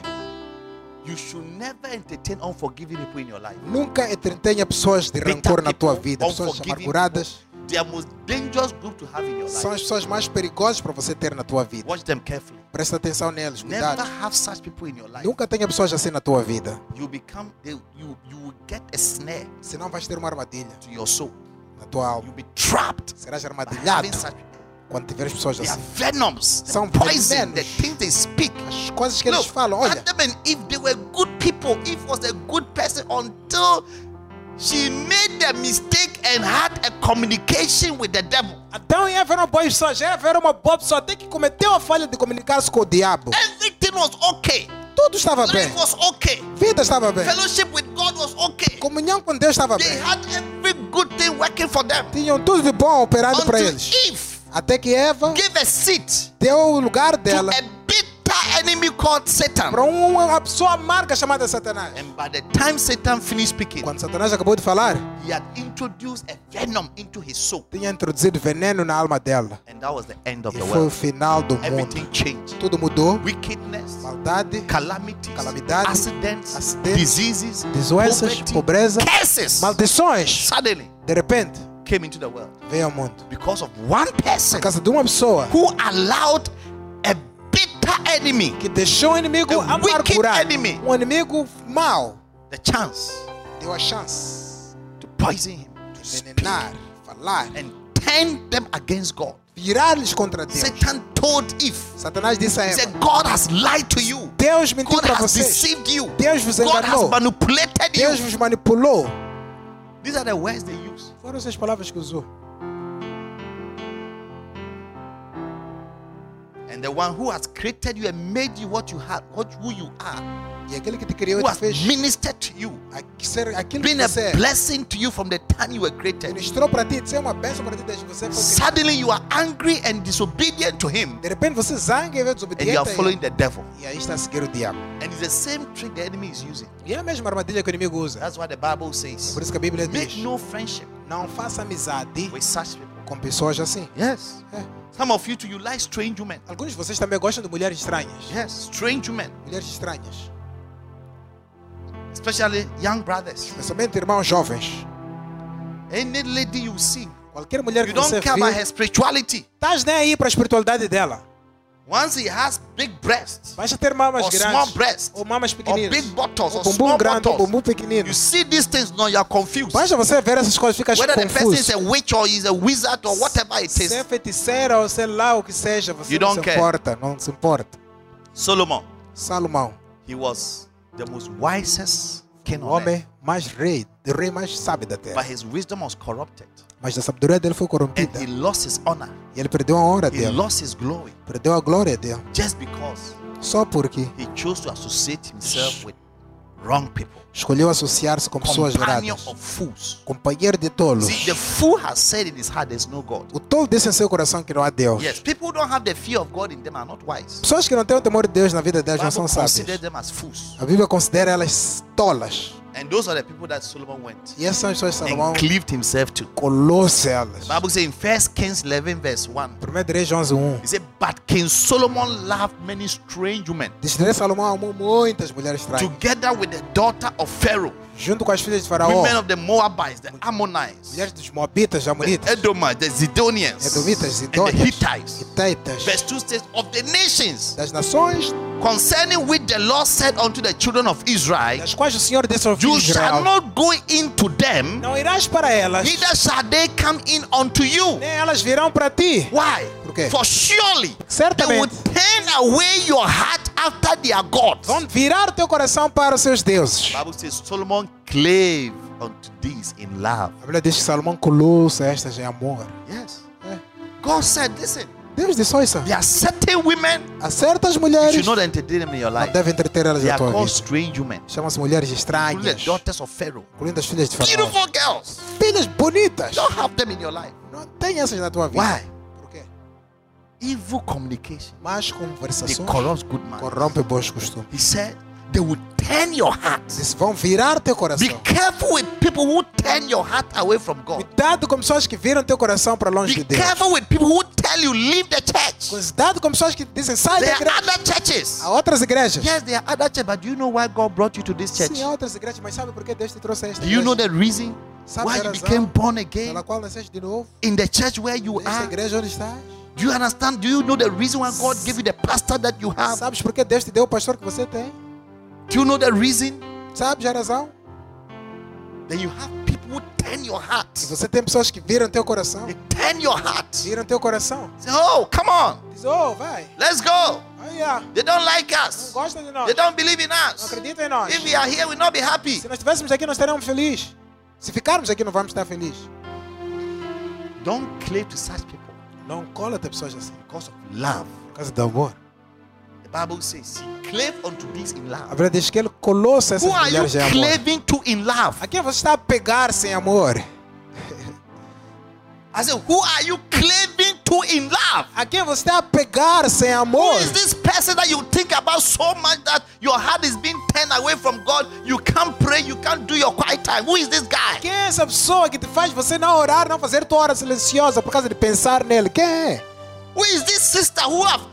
you should never entertain unforgiving people in your life. nunca entretenha pessoas de rancor na tua vida. Pessoas amarguradas They are most dangerous group to have in your são as pessoas mais perigosas para você ter na tua vida. Watch them carefully. Presta atenção neles, Never cuidado. have such people in your life. Nunca tenha pessoas assim na tua vida. You become you you will get a snare Senão vais ter uma armadilha to your soul. na tua alma. You'll be trapped Serás armadilhado quando tiveres pessoas They are assim. venoms, São poison, the things they speak. As coisas que eles falam, olha, Adam and Eve, they were good people. Eve was a good person until she made the mistake and had a communication with the devil. Adão e Eva eram boas pessoas. Eva era uma boa pessoa até que cometeu a falha de comunicar-se com o diabo. Everything was okay. Tudo estava bem. Life was okay. Vida estava bem. Fellowship with God was okay. Comunhão com Deus estava They bem. had every good thing working for them. Tinham tudo de bom operando para eles. Eve Até que Eva gave a seat deu o lugar to dela a bitter enemy called Satan. para uma pessoa amarga chamada Satanás. And by the time Satan finished speaking, Quando Satanás acabou de falar, he had introduced a venom into his soul. tinha introduzido veneno na alma dela. And that was the end of E the foi o world. final do mundo. Everything changed. Tudo mudou. Wickedness, Maldade, calamities, Calamidade, accidents, acidentes, diseases, doenças, poverty, pobreza, curses maldições, suddenly de repente, came into the world veio ao mundo. because of one person Por causa de uma pessoa who allowed enemy que deixou o inimigo amargurado. enemy. Um inimigo mau the chance deu a chance to poison him, to envenenar, falar, and turn them against God. virar-lhes contra Deus. Satan told Eve, Satanás disse a Eva: said, God has lied to you. Deus mentiu para has vocês. deceived you. Deus vos God has enganou. manipulated Deus you. vos manipulou. These are the words they use. Foram essas palavras que usou. And the one who has created you and made you what you have, what who you are, E aquele que te criou who has fez ministered to you, a- ser aquilo que been a você blessing to you from the time you were created. Ministrou para ti, uma bênção para ti desde você foi. Suddenly you are angry and disobedient to him, De repente você zanga e é and you are following the devil. E aí está a seguir o diabo. And it's the same trick the enemy is using. E é a mesma armadilha que o inimigo usa. That's why the Bible says, Por isso que a Bíblia make no friendship não faça amizade with such people. Com pessoas assim. Yes. É. Some of you too, you like strange women. Alguns de vocês também gostam de mulheres estranhas. Yes, strange women, Mulheres estranhas. especially young brothers. Especialmente irmãos jovens. Any lady you see, Qualquer mulher you que você don't care about her spirituality. estás nem aí para a espiritualidade dela. Once he has big breasts, Vais ter mamas or small breasts, Ou mamas or pequeninas. big bottles, Ou or bumbum small grande ou bumbum pequenino. you see these things, no, you are confused. Basta você ver essas coisas, fica Whether the person is a witch or is a wizard or whatever it is. Se é feiticeira ou sei lá o que seja, você You não don't se care. importa, não se importa. Solomon, Salomão, he was the most wisest king o homem mais rei, o rei mais sábio da but his wisdom was corrupted, Mas a sabedoria dele foi and corrompida. he lost his honor, E ele perdeu a honra he dele. lost his glory, Perdeu a glória dele. just because Só porque he chose to associate himself with wrong people, escolheu associar-se com pessoas erradas. Companheiro de tolos. See, the fool has said in his heart, "There's no God." O tolo disse em seu coração que não há Deus. Yes, people who don't have the fear of God in them are not wise. Pessoas que não têm o temor de Deus na vida delas não são sábias. them as fools, A Bíblia considera elas tolas. and those are the people that Solomon went E essas são as pessoas que Salomão and cleaved himself to. colou-se elas. Bible says in First Kings 11 verse 1, 1 Reis 11, 1. he said, "But King Solomon loved many strange women, Diz Salomão amou muitas mulheres estranhas. together with the daughter of Pharaoh, junto com as filhas de Faraó, women of the Moabites, the Ammonites, mulheres dos Moabitas, Amonitas, Edomites, the Zidonians, Edomitas, and the Hittites. Hittitas, Verse 2 says, Of the nations das nações concerning which the Lord said unto the children of Israel, das quais o Senhor disse aos You filhos de shall Israel, not go into them, não irás para elas, neither shall they come in unto you. nem elas virão para ti. Why? Por quê? For surely they Certamente. would turn away your heart after their gods. Vão virar teu coração para os seus deuses. Bible says Solomon clave unto these in love. A Bíblia diz que Salomão colou-se a estas em amor. Yes. É. God said, listen, Deus disse, olha, there are certain women há certas you mulheres should not entertain them in your não life. devem entreter elas na tua vida. strange women. Chamam-se mulheres Including the estranhas, daughters of Pharaoh. incluindo as filhas de Faraó. Beautiful girls. Filhas bonitas. Don't have them in your life. Não tem essas na tua vida. Why? Evil communication. Más conversações corrompem bons costumes. He said they will turn your heart. Disse, vão virar teu Be coração. careful with people who turn your heart away from God. Cuidado com pessoas que viram teu coração para longe Be de Deus. careful with people who tell you leave the church. Cuidado com pessoas que dizem, sai da There are igreja. other churches. Há outras igrejas. Yes, there are other churches, but do you know why God brought you to this church? Sim, há outras igrejas, mas sabe por que Deus te trouxe a esta Do you know igreja? the reason Sabe why you became born again Pela qual nasceste de novo. in the church where you Nesta are? igreja onde estás. Do you understand? Do you know the reason why God gave you the pastor that you have? Sabes por que Deus te deu o pastor que você tem? Do you know the reason? Sabes a razão? Then you have people who turn your heart. E você tem pessoas que viram teu coração. They turn your heart. Viram teu coração. Say, oh, come on, Diz, oh, vai. let's go. Ó. They don't like Não us. gosta de nós. They don't believe in Não us. acredita em nós. If we are here, we'll not be happy. Se nós estivéssemos aqui, nós estaríamos felizes. Se ficarmos aqui, não vamos estar felizes. Don't claim to such people Cola-te a pessoas assim. because of love. Por causa do amor. The Bible says, He clave unto these in A love. Bíblia diz que ele colou-se a essas Who are you mulheres em amor. claving to in love? A quem você está a pegar sem amor? I said, Who are you claving to in love? A quem você está a pegar sem Who amor? is this person that you think about so much that your heart is being turned away from God? You can't pray, you can't do your quiet time. Who is this guy? Quem é essa pessoa que te faz você não orar, não fazer tua hora silenciosa por causa de pensar nele? Quem é? Who is this sister who have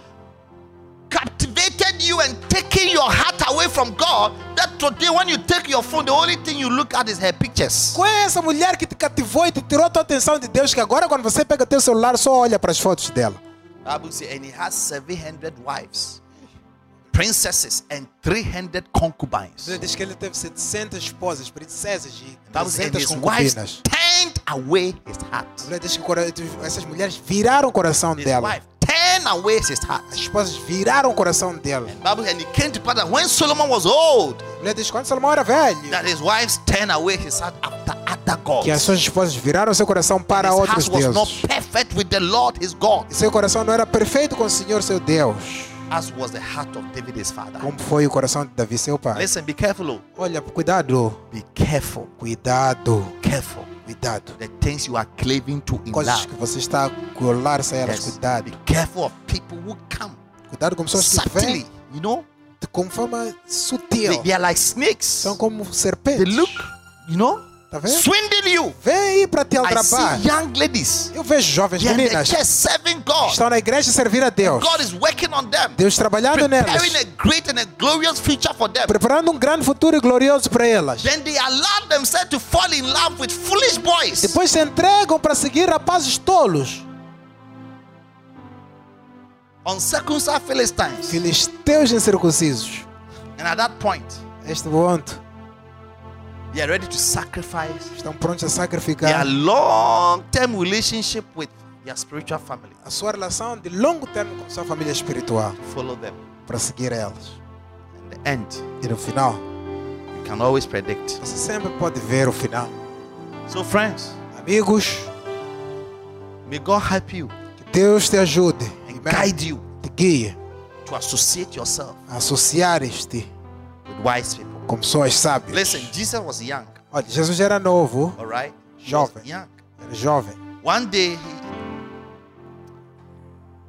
captivated you and taken your heart away from God? That today, when you take your phone, the only thing you look at is her pictures. Qual é essa mulher que te cativou e te tirou a tua atenção de Deus que agora quando você pega teu celular só olha para as fotos dela? Bible says, and he has 700 wives, princesses, and 300 concubines. Diz que ele teve 700 esposas, princesas e Bible says, and 300 his wives concubinas. turned away his heart. Diz que essas mulheres viraram o coração His dela. wife turned away his heart. As esposas viraram o coração dela. Bible and it came to pass that when Solomon was old, diz quando Salomão era velho, that his wives turned away his heart after other gods. que as suas esposas viraram seu coração para his outros heart was not deuses. perfect with the Lord his God, E seu coração não era perfeito com o Senhor, seu Deus. As was the heart of David his father. Como foi o coração de Davi, seu pai. Listen, be careful. oh. Olha, cuidado, Be careful. cuidado, Careful. cuidado. The things you are claving to in Coisas love. que você está a colar-se a elas, Yes. cuidado. Be careful of people who come Cuidado com pessoas que subtly. vêm You know, de- com forma they, sutil. they are like snakes. São como They serpentes. look, you know, Tá vendo? swindle you. Vem aí para te see young ladies. Eu vejo jovens the meninas church serving God. estão na igreja servir a Deus. God is working on them, Deus trabalhando nelas. preparing a great and a glorious future for them. Preparando um grande futuro e glorioso para elas. Then they allow themselves to fall in love with foolish boys. Depois se entregam para seguir rapazes tolos. uncircumcised Philistines. Filisteus incircuncisos. And at that point, Este ponto, they are ready to sacrifice estão prontos a their sacrificar long term relationship with their spiritual family a sua relação de longo termo com sua família espiritual to follow them. para seguir elas. In the end, E no final, you can always predict. você sempre pode ver o final. So, friends, Amigos, may God help you que Deus te ajude and Amém. guide you te guie to associate yourself a associares-te with wise people. Com pessoas sábias. Listen, Jesus was young, Olha, Jesus era novo, all right? Jovem. young. era jovem. One day,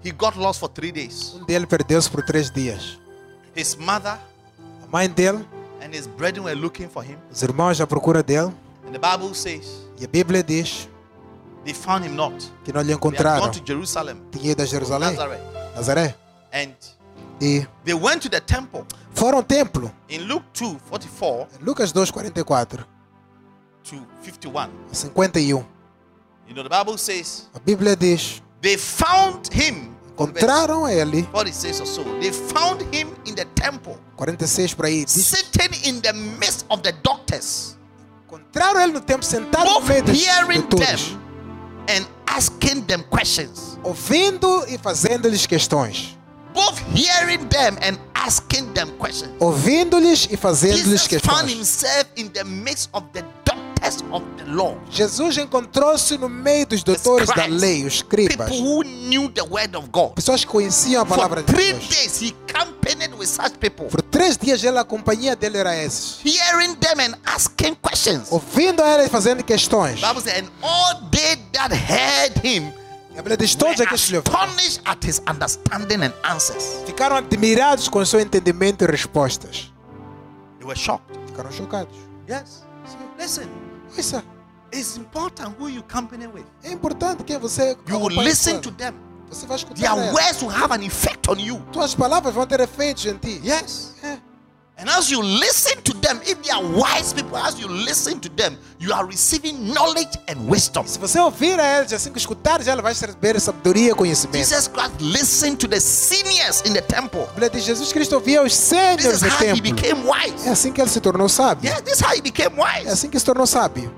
he, he got lost for three days. Um dele perdeu-se por três dias. His mother A mãe dele, and his brethren were looking for him. os irmãos à procura dele. And the Bible says E a Bíblia diz they found him not. que não lhe They had encontraram. gone to Jerusalem, Tinha ido a Jerusalém, Nazareth. Nazaré. And E they went to the temple Foram ao templo. In Luke 2 44 Lucas 2, 44 to 51, 51. you know, the Bible says A Bíblia diz: they found him. encontraram ele, 46 or so. They found him in the temple, 46 por aí, diz, sitting in the midst of the doctors, encontraram ele no templo sentado no both meio dos hearing doutores, them and asking them questions. ouvindo e fazendo-lhes questões. Both hearing them and asking them questions. Ouvindo-lhes e fazendo-lhes Jesus found questões. himself in the midst of the doctors of the law. Jesus encontrou-se no meio dos doutores da lei, os escribas, People who knew the word of God. pessoas que conheciam a For palavra de three Deus. days he campaigned with such people, Por três dias ele, a companhia dele era esses. hearing them and asking questions. Ouvindo a ele e fazendo questões. Bible said, and all they that heard him were astonished at his understanding and answers. ficaram admirados com seu entendimento e respostas. They were shocked. Ficaram chocados. Yes. Listen, Isso it's important who you company with. é importante quem você You will listen to them. Você vai escutar Their words will have an effect on you. Tuas palavras vão ter efeitos em ti. Yes. É. And as you listen to them, if they are wise people, as you listen to them, you are receiving knowledge and wisdom. Se você ouvir a eles, assim que escutares, ela vai receber sabedoria e conhecimento. Jesus Christ listened to the seniors in the temple. Jesus Cristo ouvia os This sêniores is do how he templo. became É wise. assim que ele se tornou sábio. Yes, this is how he became É wise. assim que se tornou sábio.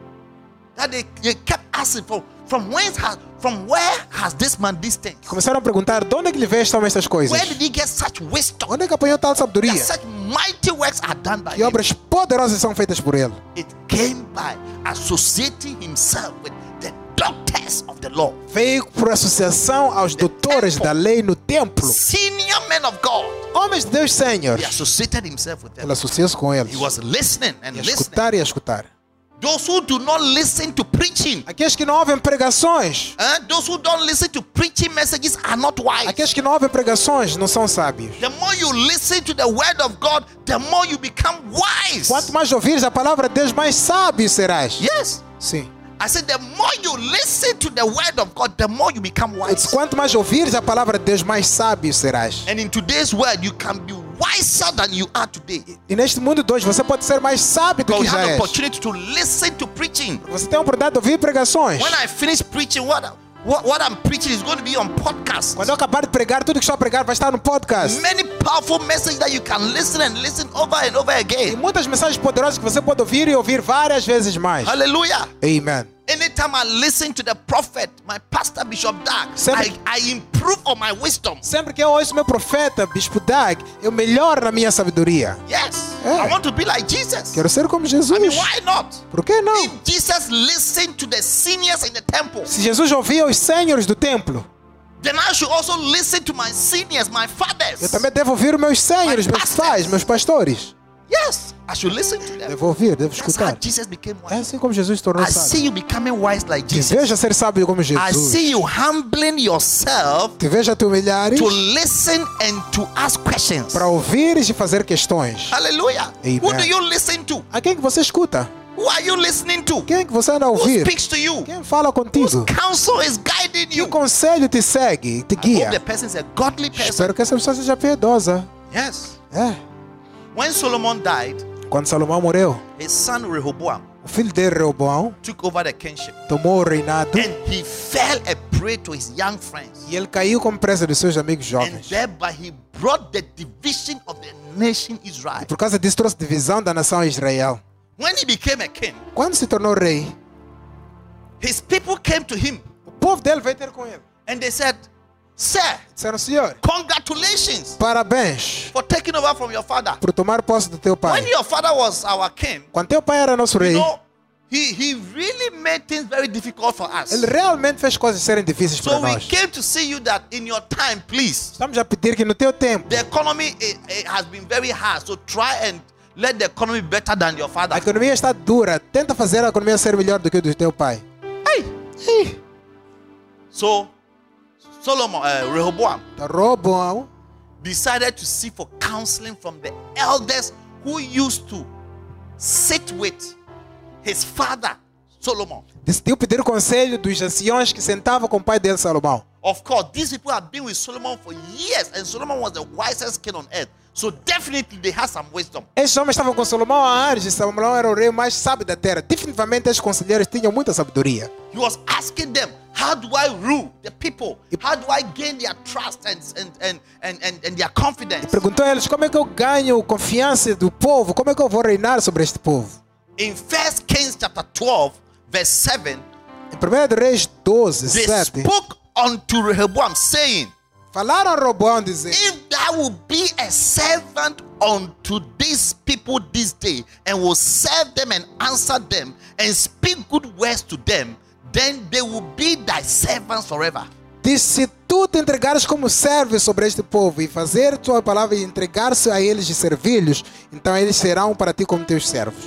That they, they kept asking from from whence has from where has this man these things? Começaram a perguntar: de onde é que ele vê estas coisas? Where did he get such wisdom? Onde é que apanhou tal That sabedoria? such mighty works are done by Que him. obras poderosas são feitas por ele? It came by associating himself with the doctors of the law, Veio por associação aos doutores da lei no templo. senior men of God. Homens de Deus, Senhor. He associated himself with them. Ele associou-se com eles. He was listening and E listening. escutar e escutar. Those who do not listen to preaching, Aqueles que não ouvem pregações, uh, those who don't listen to preaching messages are not wise. aqueles que não ouvem pregações não são sábios. The more you listen to the word of God, the more you become wise. Quanto mais ouvires a palavra de Deus, mais sábio serás. Yes. Sim. I said, the more you listen to the word of God, the more you become wise. quanto mais ouvires a palavra de Deus, mais sábio serás. And in today's world, you can be wiser than you are today. E neste mundo de hoje, você pode ser mais sábio do But que já és. opportunity to listen to preaching. Você tem a oportunidade de ouvir pregações. When I finish preaching, what, what, what I'm preaching is going to be on podcast. Quando eu acabar de pregar, tudo que estou a pregar vai estar no podcast. Many powerful messages that you can listen and listen over and over E again. muitas mensagens poderosas que você pode ouvir e ouvir várias vezes mais. Hallelujah. Amen. Anytime I listen to the prophet, my pastor Bishop Dag, Sempre- I, I improve on my wisdom. Sempre que eu ouço meu profeta, Bispo Dag, eu melhoro na minha sabedoria. Yes. Yeah. I want to be like Jesus. Quero ser como I mean, Jesus. why not? Por que não? If Jesus listened to the seniors in the temple, Se Jesus ouvia os senhores do templo, then I should also listen to my seniors, my fathers. eu também devo ouvir meus senhores, meus pastors. pais, meus pastores. Yes, I should listen to them. Devo ouvir, devo escutar. Jesus became É assim como Jesus tornou I see sábio. you becoming wise like Te Jesus. veja ser sábio como I Jesus. see you humbling yourself Te veja te humilhares to listen and to ask questions. para ouvires e fazer questões. Hallelujah. Who do you listen to? A quem que você escuta? Who are you listening to? Quem que você anda a Who ouvir? speaks to you? Quem fala contigo? Counsel is guiding Que you. conselho te segue, te I hope guia? the person is a godly person. Espero que essa pessoa seja piedosa. Yes. É. When Solomon died, Quando Salomão morreu, his son Rehoboam o filho de Reoboão took over the kingship. tomou o reinado And he fell a prey to his young friends. e ele caiu como presa dos seus amigos And jovens. thereby he brought the division of the nation Israel. Por causa disso trouxe divisão da nação Israel. When he became a king, Quando se tornou rei, his people came to him o povo dele veio ter com ele. and they said, Sir, Disseram, Senhor, congratulations parabéns for taking over from your father. por tomar posse do teu pai. When your father was our king, Quando teu pai era nosso you rei, know, he, he really made things very difficult for us. ele realmente fez coisas serem difíceis para So we nós. came to see you that in your time, please, Estamos a pedir que no teu tempo, the economy eh, eh, has been very hard. So try and let the economy be better than your father. a economia está dura. Tenta fazer a economia ser melhor do que a do teu pai. Hey. Ih, So Solomon, uh, Rehoboam, Roboão decided to seek for counseling from the elders who used to sit with his father Solomon. decidiu pedir conselho dos anciões que sentavam com o pai dele, Salomão. Of course, these people have been with Solomon for years, and Solomon was the wisest king on earth. So definitely they had some wisdom. Estes homens estavam com Salomão há anos e Salomão era o rei mais sábio da terra. Definitivamente estes conselheiros tinham muita sabedoria. He was asking them, How do I rule the people? How do I gain their trust and, and, and, and, and, their confidence? Perguntou a eles como é que eu ganho confiança do povo, como é que eu vou reinar sobre este povo. In 1 Kings chapter 12, verse 7, Em 1 de Reis 12, they 7, spoke unto Rehoboam, saying, falaram a Roboão dizendo: If thou will be a servant unto these people this day, and will serve them and answer them, and speak good words to them, then they will be thy servants forever. Diz: Se tu te entregares como servo sobre este povo e fazer tua palavra e entregar-se a eles e servi-los, então eles serão para ti como teus servos.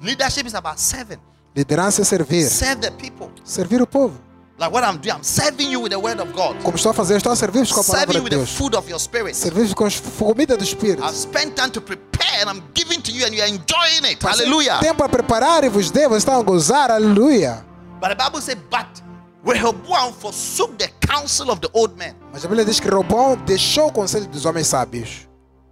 Leadership is about serving. Liderança é servir, Serve the people. servir o povo. Like what I'm doing, I'm serving you with the word of God. Como estou a fazer, estou a servir-vos com a Serving palavra you de with the Deus. food of your spirit. Servir-vos com a comida do Espírito. I've spent time to prepare and I'm giving to you and you're enjoying it. Passei Hallelujah. Tempo a preparar e vos estão a gozar, aleluia. But the Bible says, but Rehoboam forsook the counsel of the old men. Mas a Bíblia diz que Robão deixou o conselho dos homens sábios.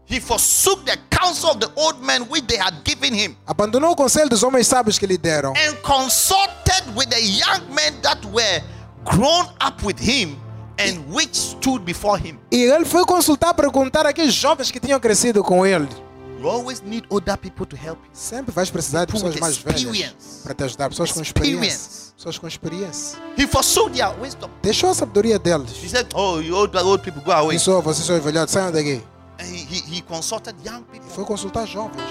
He forsook the counsel of the old men which they had given him Abandonou o conselho dos homens sábios que lhe deram. and consulted with the young men that were grown up with him and which stood before him. E ele foi consultar, perguntar aqueles jovens que tinham crescido com ele. You always need older people to help you. Sempre vais precisar de pessoas mais velhas para te ajudar, pessoas com experiência. Pessoas com experiência. He forsook their wisdom. Deixou a sabedoria He deles. said, Oh, you old, old people, go away. Pensou, vocês são velhotes, saiam daqui. And he, he, he consulted young E people. foi consultar jovens.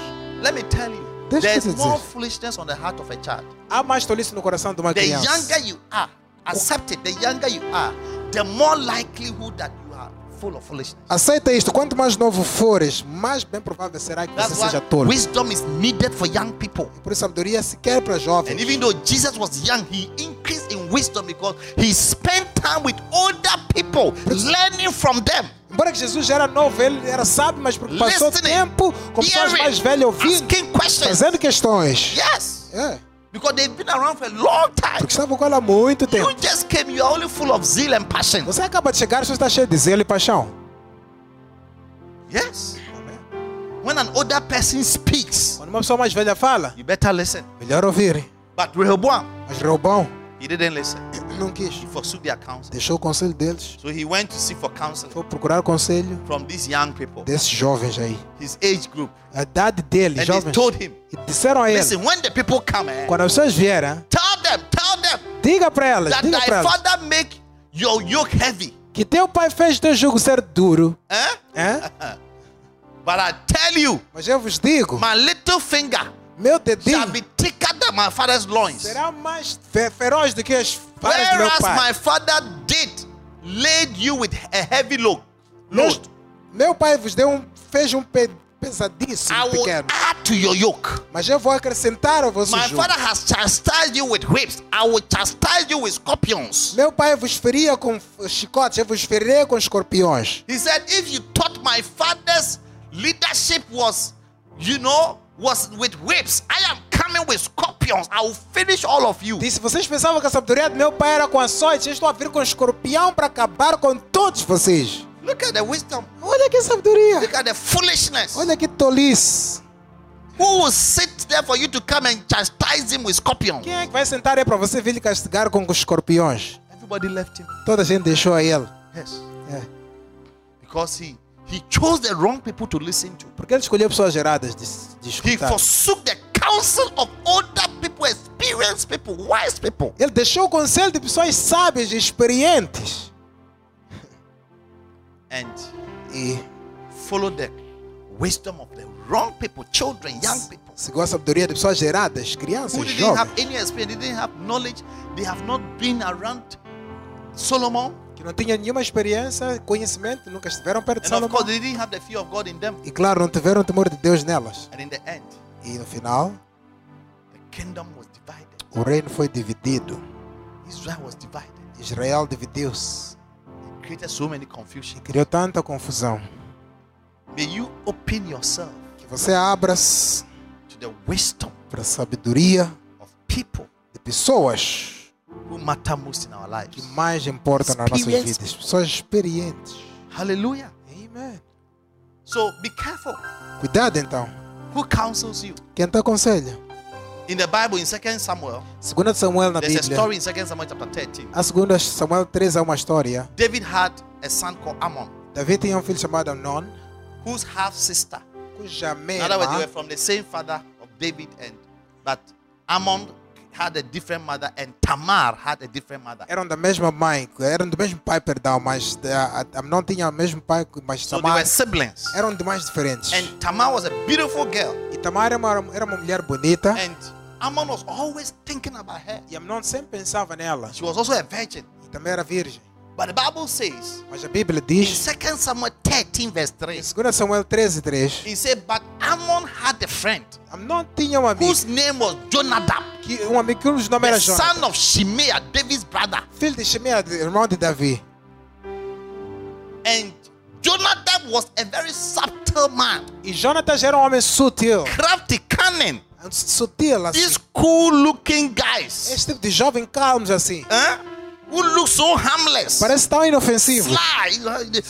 Let me tell you, Deixa there's more foolishness on the heart of a child. Há mais tolice no coração de uma The criança. younger you are, accept it, the younger you are, the more likelihood that you are full of foolishness. Aceita isto. Quanto mais novo fores, mais bem provável será que você seja tolo. wisdom is needed for young people. Por isso, sabedoria se quer para jovens. And even though Jesus was young, he increased in wisdom because he spent time with older people, learning from them. Embora Jesus já era novo, ele era sábio, mas porque passou Listening, tempo com pessoas mais velhas ouvindo, fazendo questões. Yes, É, because they've been around for a long time. porque estavam com ela há muito tempo. You just came, you are only full of zeal and passion. Você acaba de chegar, você está cheio de zelo e paixão. Yes. When an older person speaks, Quando uma pessoa mais velha fala, you better listen. melhor ouvir. But Rehoboam, Mas Reubão he didn't listen. não quis. He forsook their counsel. Deixou o conselho deles. So he went to seek for counsel Foi procurar conselho from these young people, desses jovens aí. his age group. A idade dele, And they jovens. told him, E disseram a ele, listen, when the people come, eh, quando as pessoas vierem, tell them, tell them diga para elas, that diga thy elas, father make your yoke heavy. que teu pai fez teu jugo ser duro. Eh? É? But I tell you, Mas eu vos digo, my little finger meu shall dedinho be thicker than my father's loins. será mais fe- feroz do que as varas do meu Whereas pai. my father did laid you with a heavy load. Load. meu pai vos deu um, fez um pe, pesadíssimo I will pequeno. add to your yoke. Mas eu vou acrescentar ao vosso My jugo. father has chastised you with whips. I will chastise you with scorpions. Meu pai vos feria com chicotes, eu vos ferirei com escorpiões. He said, if you thought my father's leadership was, you know, was with whips, I am coming with scorpions. I will finish all of you. Disse, vocês pensavam que a sabedoria do meu pai era com açoites, eu estou a vir com escorpião para acabar com todos vocês. Look at the wisdom. Olha que sabedoria. Look at the foolishness. Olha que tolice. Who will sit there for you to come and chastise him with scorpions? Quem é que vai sentar aí para você vir lhe castigar com os escorpiões? Everybody left him. Toda a gente deixou a ele. Yes. É. Because he he chose the wrong people to listen to. Porque ele escolheu pessoas geradas de, de He escutar. forsook the counsel of older people, experienced people, wise people. Ele deixou o conselho de pessoas sábias e experientes. And E followed the wisdom of the wrong people, children, young people. seguiu a sabedoria de pessoas geradas, Who crianças, didn't jovens. have any experience, didn't have knowledge, they have not been around Solomon. Que não tinham nenhuma experiência, conhecimento, nunca estiveram perto de Salomão. course, they didn't have the fear of God in them. E claro, não tiveram temor de Deus nelas. And in the end, E no final, the kingdom was divided. o reino foi dividido. Israel was divided. Israel dividiu-se. It created so. E criou tanta confusão. May you open yourself Que você abra-se to the wisdom para a sabedoria of people de pessoas who matter most in our que lives. mais importam nas nossas vidas. Pessoas experientes. Hallelujah. Amen. So be careful. Cuidado então. Who counsels you? Quem te aconselha? In the Bible, in 2 Samuel, Segundo Samuel na there's a Bíblia. story in 2 Samuel chapter 13. A segunda Samuel 3 é uma história. David had a son called Ammon, Davi tinha um filho chamado Amnon, whose half sister. cuja In other words, they were from the same father of David, and but Ammon had a different mother, and Tamar had a different mother. eram da mesma mãe, eram do mesmo pai, perdão, mas a- a- Amnon tinha o mesmo pai, mas So they Tamar were siblings. eram de mais diferentes. And Tamar was a beautiful girl, E Tamar era uma, era uma mulher bonita and Ammon was always thinking about her. e Amnon sempre pensava nela. She was also a virgin. E também era virgem. But the Bible says Mas a Bíblia in diz, 2 Samuel 13, verse 3, em 2 Samuel 13, 3, he said, But Ammon had a friend Amnon tinha um amigo, whose name was Jonadab, que, um amigo cujo nome era Jonas, son of Shimea, David's brother. filho de Shimea, irmão de Davi. And Jonadab was a very subtle man, E Jonatas era um homem sutil, crafty, cunning. sutil assim. These cool looking guys, Esse tipo de jovem calmos assim. huh? Who look so harmless, Parece tão inofensivo. sly, you know, they,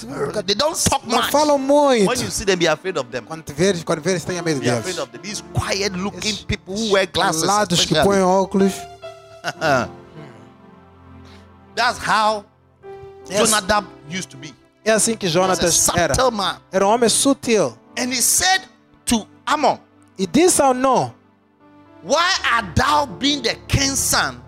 they don't talk Não much. falam muito. When you see them, be afraid of them. Quando te veres, quando veres, tenha medo Be afraid deles. of them. These quiet looking Esses people who wear glasses. Lados que especially. põem óculos. That's how Yes. Jonadab used to be. É assim que He Jonatas era. man. Era um homem sutil. And he said to Ammon, E disse ao não: Why art thou being the king's son,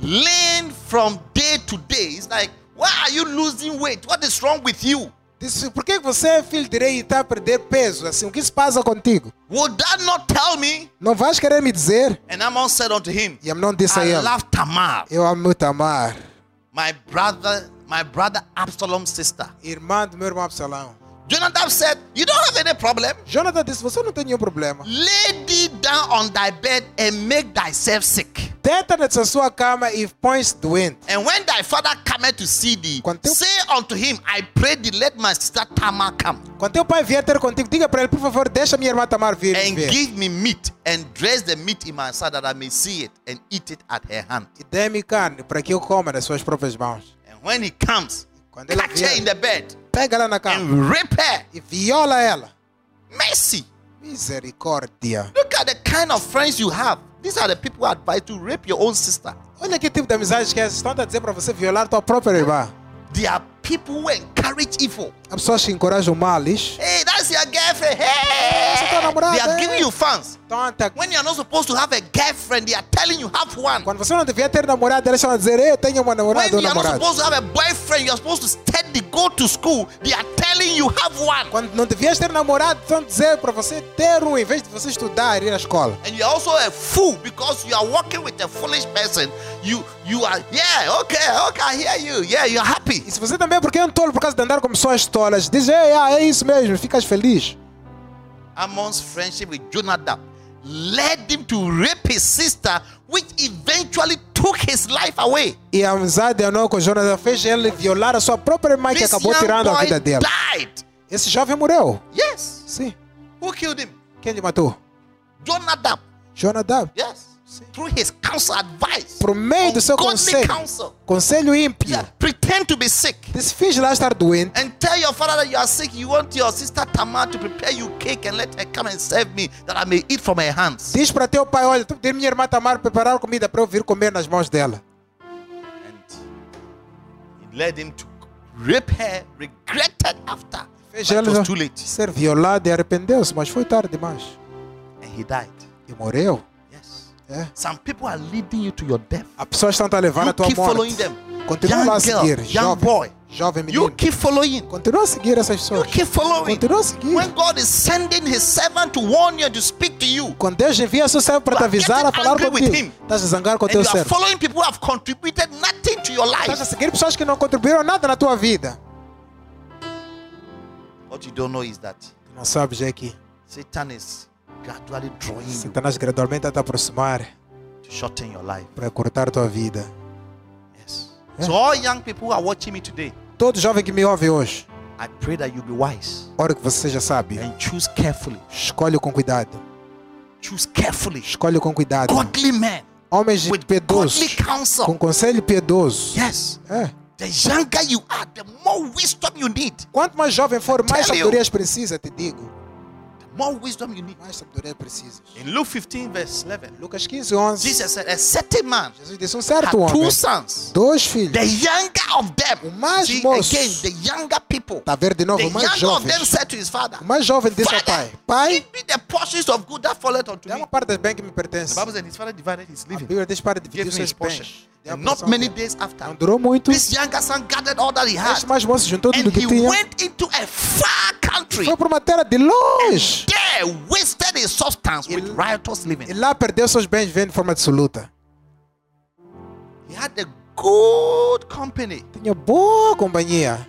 laying from day to day? It's like, why are you losing weight? What is wrong with you? Disse, por que você é filho de rei e está a perder peso? Assim, o que se passa contigo? Would that not tell me? Não vais querer me dizer? And Ammon said unto him, E Amnon disse a I ele: love Tamar, Eu amo Tamar, my brother, my brother Absalom's sister. irmã do meu irmão Absalão. Jonadab said, You don't have any problem. Jonathan disse: Você não tem nenhum problema. Lay thee down on thy bed and make thyself sick. Deita nessa sua cama e põe-se doente. And when thy father cometh to see thee, Quando teu- say unto him, I pray thee, let my sister Tamar come. Quando teu pai vier ter contigo, diga para ele: Por favor, deixa minha irmã Tamar vir. and ver. give me meat and dress the meat in my side that I may see it and eat it at her hand. E dê-me carne para que eu coma nas suas próprias mãos. And when he comes, Quando ela catch her in vier, the bed pega ela na cama and rape her. e viola ela. Mercy. Misericórdia. Look at the kind of friends you have. These are the people who advise to rape your own sister. Olha que tipo de amizades que. Estão a dizer para você violar tua própria irmã. They are people who encourage evil. Há pessoas que encorajam males. Hey, that's your girlfriend. É Hey, namorada, they are é. giving you fans. When you're not supposed to have a girlfriend, they are telling you have one. Quando você não devia ter namorado, eles estão a dizer: Eu tenho uma namorada When ou you're not supposed to have a boyfriend, you're supposed to study, go to school. They are telling you have one. Quando não devias ter namorado, estão a dizer para você ter um, em vez de você estudar e ir à escola. and you're also a fool because you are working with a foolish person. You you are yeah okay okay I hear you yeah you're happy. E se você também, porque é um tolo por causa de andar com pessoas tolas, diz: Ei, ah, é isso mesmo, ficas feliz. Ammon's friendship with Jonadab led him to rape his sister, which eventually took his life away. E a amizade de com Jonathan fez ele violar a sua própria irmã que acabou tirando a vida dela. died. Esse jovem morreu. Yes. Sim. Who killed him? Quem lhe matou? Jonadab. Jonadab. Yes. Through his counsel advice. Por meio do seu conselho. counsel. Conselho ímpio. Yeah. Pretend to be sick. Fiz lá estar doente. and tell your father that you are sick. You want your sister Tamar to prepare you cake and let her come and serve me that I may eat from her hands. Diz para teu pai: Olha, tu pedir minha irmã Tamar preparar comida para eu vir comer nas mãos dela. And he led him to rape her, regretted after. Fez ela ser violado e arrependeu-se, mas foi tarde demais. And he died. E morreu. É. Some people are leading you to your death. As pessoas estão a levar You a tua keep following morte. them. Continua Young a girl, seguir. young Jovem, boy. jovem You menino. keep following. Continua a seguir essas You pessoas. keep following. Continua a seguir. When God is sending his servant to warn you and to speak to you, Quando Deus envia seu servo para You te avisar, a falar with contigo, estás a zangar com o teu you servo. following people who have contributed nothing to your Estás a life, seguir pessoas que não contribuíram nada na tua vida. what you don't know is that Não sabes é que Satan is you Satanás gradualmente a te aproximar to shorten your life. para cortar tua vida. Yes. Yeah. So all young people who are watching me today, Todo jovem que me ouve hoje, I pray that you be wise ora que você seja sábio. and choose carefully. Escolhe com cuidado. Choose carefully. Escolhe com cuidado. Godly men, Homens with piedosos. godly counsel. Com conselho piedoso. Yes. É. The younger you are, the more wisdom you need. Quanto mais jovem for, mais sabedorias precisa, te digo. More wisdom you need. Mais sabedoria precisas. In Luke 15, verse 11, Lucas 15, 11. Jesus said, A certain man Jesus disse: Um had certo two homem, sons. dois filhos. The younger of them, O mais see moço. again, the younger people, a ver de novo, the o mais younger of them jovem. said to his father, O mais jovem disse ao pai: Pai, give me the portions of good that falleth unto dá me. uma parte bens que me pertence. The Bible said his father divided his A living. Bíblia diz para dividir seus bens. A And not many days after, Não durou muito. this younger son gathered all that he had. Este mais moço juntou tudo And que he tinha. went into a far country. Foi para uma terra de longe. There wasted his substance with Ele- riotous E living. lá perdeu seus bens vivendo de forma absoluta. He had a good company Tinha boa companhia.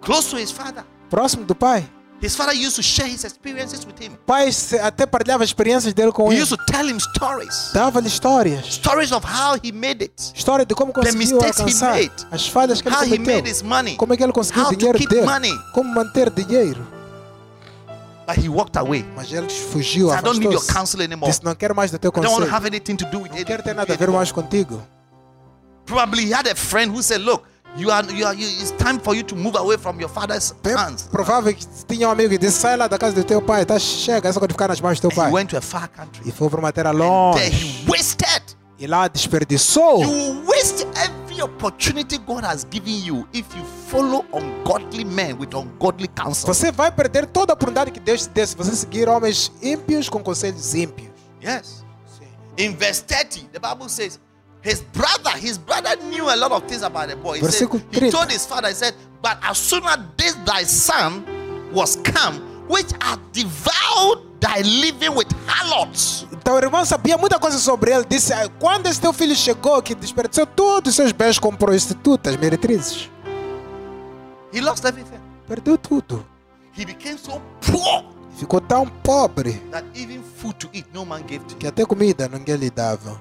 close to his father. Próximo do pai. His father used to share his experiences with him. Pai até partilhava experiências dele com He ele. used to tell him stories. Dava-lhe histórias. Stories of how he made it. História de como conseguiu mistakes he alcançar. made. As falhas que ele How he cometeu. made his money. Como é que ele conseguiu How o to dinheiro keep dele. money. Como manter dinheiro. But he walked away. Mas ele fugiu, Said, I don't need your counsel anymore. Disse, não quero mais do teu I don't want to conselho. have anything to do with Não quero ter nada a ver mais contigo. Probably he had a friend who said, Look, you are, you are, you, it's time for you to move away from your father's hands. provável que tinha um amigo que disse, sai lá da casa do teu pai, tá? Chega, é só ficar nas mãos do teu And pai. he went to a far country. E foi para uma terra There longe. he wasted. E lá desperdiçou. You will waste every opportunity God has given you if you follow ungodly men with ungodly counsel. Você vai perder toda a oportunidade que Deus te deu se você seguir homens ímpios com conselhos ímpios. Yes. In verse 30, the Bible says, his brother, his brother knew a lot of things about the boy. He, said, he 30. told his father, he said, But as soon as this thy son was come, which hath devoured thy living with harlots. Então o irmão sabia muita coisa sobre ele. Disse: "Ah, quando esse teu filho chegou, que desperdiçou todos os seus bens com prostitutas, meretrizes, He lost everything. perdeu tudo. He became so poor Ficou tão pobre that even food to eat no man gave to him. que até comida ninguém lhe dava.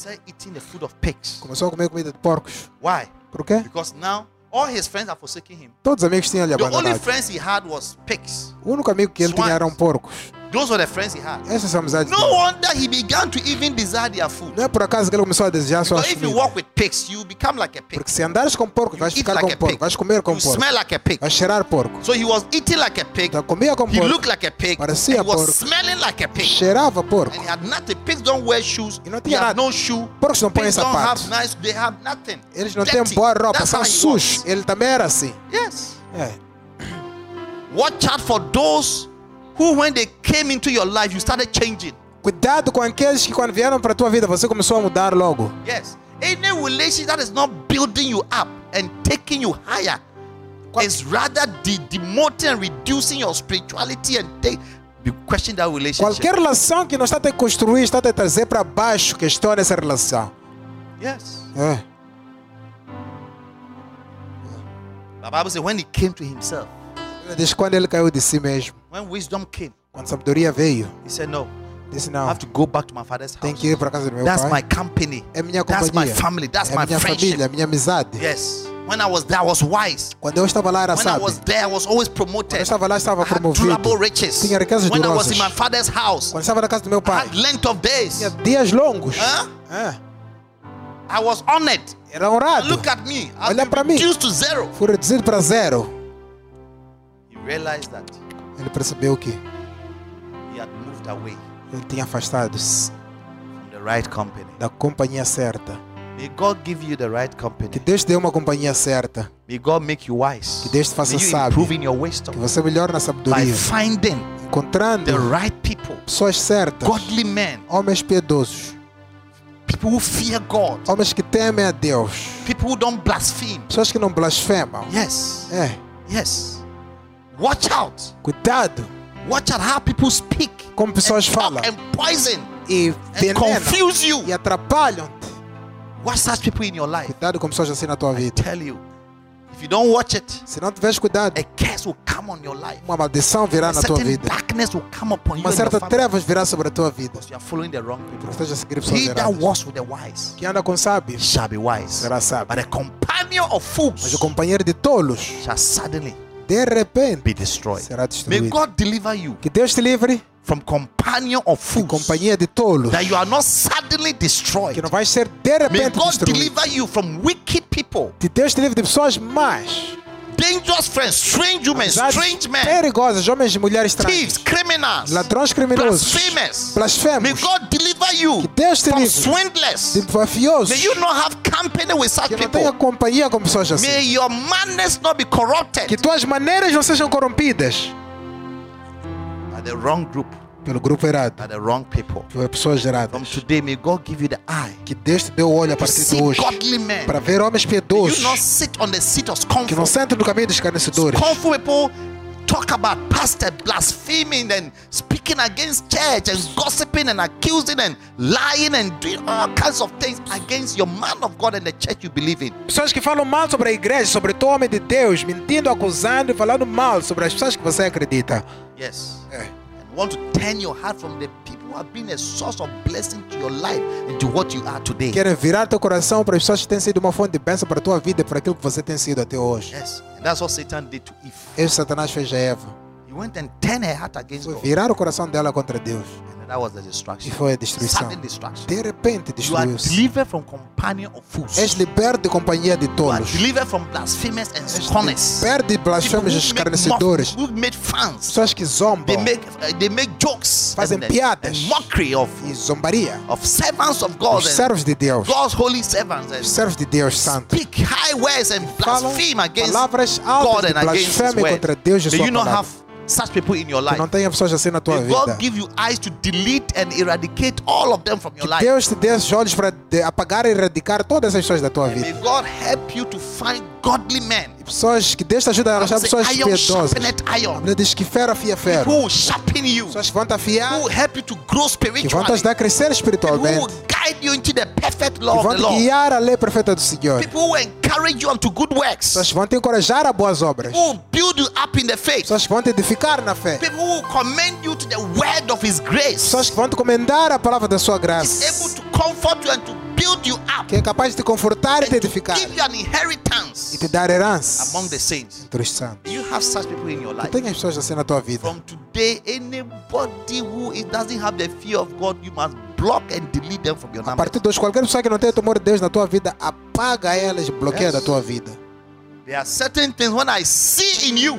Started eating the food of pigs. Começou a comer comida de porcos. Why? Por quê? Because now all his friends are forsaking him. Todos os amigos tinham lhe The only abandonado. friends he had was pigs. O único amigo que ele tinha Swines. eram porcos. Those were the friends he had. Essas amizades No wonder he began to even desire their food. Não é por acaso que ele começou a desejar suas Because if you walk with pigs, you become like a pig. Porque se andares com porco, vais ficar like com a porco. pig. Vais comer com You porco. smell like a pig. Vais cheirar porco. So he was eating like a pig. Então comia com He porco. looked like a pig. Parecia he was porco. smelling like a pig. Cheirava porco. And he had nothing. Pigs don't wear shoes. E não tinha nada. no shoe. Porcos não põem Pigs don't have sapatos. nice. They have nothing. Eles não têm boa roupa, That's são he sujos. was. Ele também era assim. Yes. É. Watch out for those who, when they came into your life, you started changing. Cuidado com aqueles que quando vieram para a tua vida, você começou a mudar logo. Yes. Any relationship that is not building you up and taking you higher Qual- is rather de- demoting and reducing your spirituality and take, question that relationship. Qualquer relação que não está te construir, está te trazer para baixo, questiona essa relação. Yes. É. The Bible says when he came to himself, Diz que quando ele caiu de si mesmo, when wisdom came, quando sabedoria veio, he said, No, disse I não, have to go back to my father's tem house. que ir para casa do meu That's my pai. company. É minha That's my companhia. family. That's É my minha friendship. família, minha amizade. Yes. When I was there, I was wise. Quando eu estava lá era When I sábio. was there, I was always Quando promoted. eu estava lá estava I had promovido. riches. Tinha riquezas When I was in my father's house, Quando estava na casa do meu I pai, had length of days. tinha dias longos. Huh? É. I was honored. Era honrado. Look at me. Olha pra mim. reduced to zero. Fui reduzido para zero. Realized that Ele percebeu que he had moved away ele tinha afastado-se from the right company. da companhia certa. May God give you the right Que company. Deus te dê uma companhia certa. May God make you wise. Que Deus te faça sábio. Que você melhore na by sabedoria. finding Encontrando the right people, pessoas certas. godly men, Homens piedosos. people who fear God, Homens que temem a Deus. people who don't blaspheme. Pessoas que não blasfemam. Yes, É. yes. Watch out. Cuidado Watch out how people speak como pessoas and falam. and poison E confuse you. E atrapalham-te. Watch such people in your life. Cuidado com pessoas assim na tua vida. Tell you, if you don't watch it, Se não tiveres cuidado, a curse will come on your life. uma maldição virá A na tua vida. darkness will come upon you Uma certa trevas virá sobre a tua vida. you are following the wrong people. Estás a seguir pessoas He that walks with the wise Quem anda com sábios shall be wise, será sábio. but a companion of Mas fools o companheiro de tolos shall suddenly de repente be destroyed. será May destruído. God deliver you Que Deus te livre from companion of fools. companhia de tolos. That you are not suddenly Que destroyed. não vais ser de May repente God destruído. deliver you from wicked people, Que Deus te livre de pessoas más. dangerous friends, strange women, strange men, perigosas, homens e mulheres thieves, estranhos, criminals, ladrões criminosos, blasphemous. May blasfemos, God deliver you Que Deus te from livre swindlers. de mafiosos. May you not have company with such Que não tenha people. companhia com pessoas assim. May your manners not be corrupted Que tuas maneiras não sejam corrompidas by the wrong group, pelo grupo errado, by the wrong people. por pessoas From erradas. today, may God give you the eye Que Deus te dê o olho a partir de hoje godly men. para ver homens May you piedosos not sit on the seat of que não sentem no caminho dos escarnecedores. People talk about pastor blaspheming and speaking against church and gossiping and accusing and lying and doing all kinds of things against your man of God and the church you believe in. Pessoas que falam mal sobre a igreja, sobre o homem de Deus, mentindo, acusando e falando mal sobre as pessoas que você acredita. Yes. É. And want to turn your heart from the people who have been a source of blessing to your life into what you are today. Virar teu coração para as pessoas que têm sido uma fonte de bênção para a tua vida e para aquilo que você tem sido até hoje. Yes. And that's what Satan did to Eve. Esse Satanás fez a Eva. He went and turned her heart against Foi God. virar o coração dela contra Deus. And that was the E destruction. foi a destruição. Sudden destruction. De repente You are destruiu-se. delivered from companion of fools. És liberto de companhia de You are tolos. delivered from blasphemers and És scorners. liberto de People blasfêmios e escarnecedores. mock, who made fans. Pessoas que zombam They make uh, they make jokes Fazem and, piadas. and mockery of e zombaria. of servants of God Os servos de Deus. God's holy servants Os servos de Deus Santo. speak high words and blaspheme against palavras God altas de and against His blasfêmia word. contra Deus e sua palavra. Such people in your Que life. não tenha pessoas assim na tua May vida. God give you eyes to delete and eradicate all of them from your life. Deus te dê os olhos para apagar e erradicar todas as pessoas da tua May vida. God help you to find godly men. Pessoas que Deus te ajuda a arranjar pessoas piedosas. A. Bíblia diz que ferro afia ferro. Who will sharpen you? Pessoas que vão te afiar, Who will help you to grow que vão te spiritually? ajudar a crescer Who will espiritualmente. guide you into the perfect Que law of vão te guiar a lei perfeita do Senhor. People who encourage you unto good works. Pessoas que vão te encorajar a boas obras. Who will build you up in the faith. Pessoas que vão te edificar na fé. People who will commend you to the word of His grace. Pessoas que vão te comendar a palavra da sua Is graça. able to comfort you and to build you up. Que é capaz de te confortar e te edificar. give you an E inheritance te dar herança among the saints. entre os santos. You have such people in your life. tenhas pessoas assim na tua vida. From today, anybody who doesn't have the fear of God, you must block and delete them from your A number. partir de hoje, qualquer pessoa que não tenha temor de Deus na tua vida, apaga elas e bloqueia Yes. da tua vida. There are certain things when I see in you,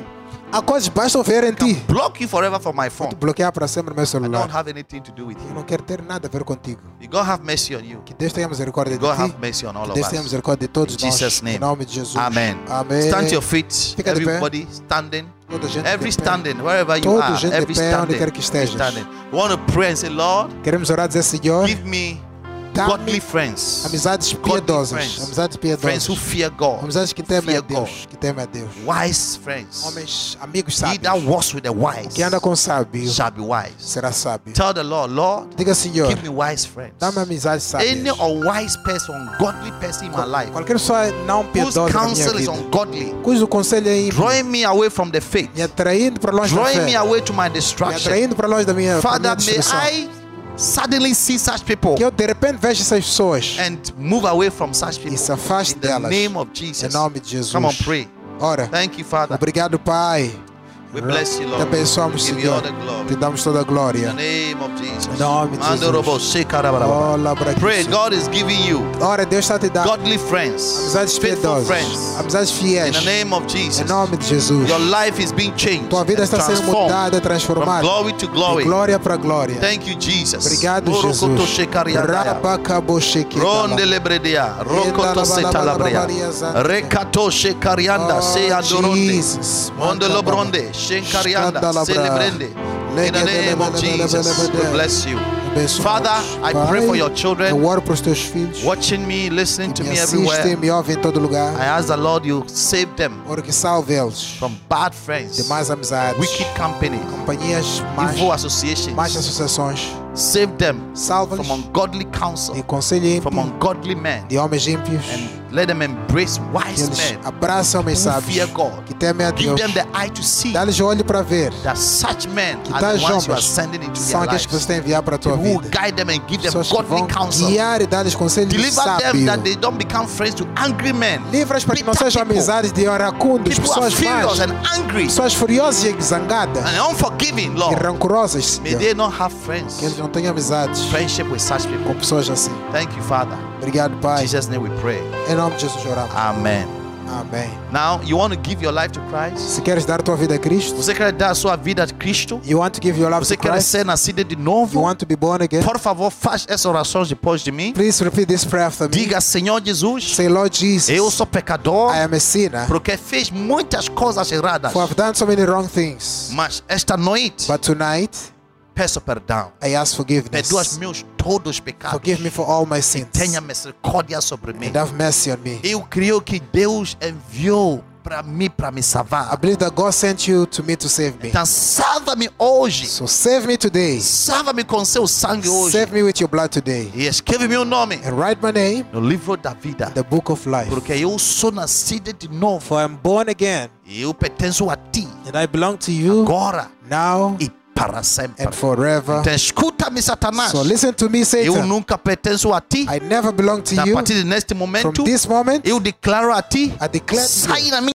Coisas que bastam ver em ti. block you forever from my phone. Te bloquear para sempre no meu I don't celular. have anything to do with Eu you. não quero ter nada a ver contigo. May God have mercy on you. Que Deus tenha misericórdia de God have mercy on all Que Deus tenha misericórdia de todos In nós. Jesus' name. Em nome de Jesus. Amen. Amém. Stand to your feet. Fica. Everybody standing. Every standing, wherever you Todo are. Every pé, onde standing. quer que estejas. Standing. We want to pray and say, Lord, Queremos orar dizer, Senhor, give me godly friends. amizades Godly piedosas. friends. Amizades Friends who piedosas. fear God. Amizades que temem a Deus. God. Que temem a Deus. Wise friends. Homens, amigos He that sábios. walks with the wise Que anda com sábio shall be wise. será sábio. Tell the Lord, Lord, Diga, Senhor, give me wise friends. dá-me amizades Any sábias. unwise person, ungodly person in my life, Qualquer pessoa não whose piedosa na minha counsel is ungodly, cujo conselho é ímpio, drawing me away from the faith, me atraindo para longe da drawing me fé, away to my me destruction. atraindo para longe da minha, Father, minha may destruição. I suddenly see such people Que eu de repente vejo essas pessoas and move away from such people. e se afaste delas. name of Em Jesus. nome de Jesus. Come on, pray. Ora, Thank you, Father. obrigado, Pai. We bless you, Te Lord. abençoamos, Senhor. Te damos toda a In the glória. name of Jesus. Em nome de Jesus. para Pray, God is giving you Ora, Deus está te dando godly friends, amizades piedosas, amizades In fiéis. the name of Em Jesus. nome de Jesus. Your life is being changed Tua vida está sendo mudada, from transformada. glory to De glória para glória. Thank you, Jesus. Obrigado, Jesus. shekariandaya. Rabacabosheketala. Ronde lebredea, rokoto setalabrea, rekato shekarianda, Oh, se adoronde, Jesus. monde lobronde, shenkarianda, Scandalabra. celebrende. In the name of Jesus, we bless you. Abençoa-os. Father, I Pai, pray for your children Eu oro para os teus filhos. watching me, listening to Me me assistem, everywhere. me ouvem em todo lugar. I ask the Lord you save them Oro que salve eles from bad de friends, más amizades, wicked company, companhias más, evil más associations. associações. Save them Salva-lhes from ungodly counsel, de conselho from ímpio, ungodly men, de homens ímpios and Let them embrace Que wise eles men abraçam homens sábios que temem a Deus. them Dá-lhes o olho para ver. that such men Que tais homens são aqueles que você tem enviar para a tua vida. guide them and give them que godly counsel. guiar e dar-lhes conselhos Deliver them that sábios. they don't become friends to angry men. Livras para que não sejam amizades de are pessoas más, pessoas furiosas e zangadas and unforgiving, e Lord. rancorosas. May they not have friends, Que eles não tenham amizades friendship with such people. com pessoas assim. Thank you, Father. Obrigado, In Pai. Jesus' name we pray. Em nome de Jesus oramos. Amen. Amém. Now, you want to give your life to Christ? Se queres dar tua vida a Cristo, Você quer dar a sua vida a Cristo? you want to give your life Você to quer Christ, ser nascido de you novo? want to be born again, Por favor, faz essa oração depois de mim. please repeat this prayer after me. Diga, Senhor Jesus, Say, Lord Jesus, eu sou pecador I am a sinner, porque fiz muitas coisas erradas. for I've done so many wrong things. Mas esta noite, But tonight, peço perdão. I ask Perdoa forgiveness. meus todos os pecados. Forgive me for all my sins Tenha misericórdia sobre mim. and have mercy on me. Eu creio que Deus enviou para mim para me I salvar. believe that God sent you to me to save me. Então salva-me hoje. So save me today. Salva-me com seu sangue hoje. Save me with your blood today. E escreve meu nome And write my name no livro da vida. in the book of life. Porque eu sou nascido de novo. For I'm born again E eu pertenço a ti. and I belong to you Agora now e para sempre. and forever. Escuta-me, Satanás. So listen to me, Eu nunca pertenço a ti. I never belong to A you. partir de neste From momento, this moment, eu declaro a ti. I declare Sai da minha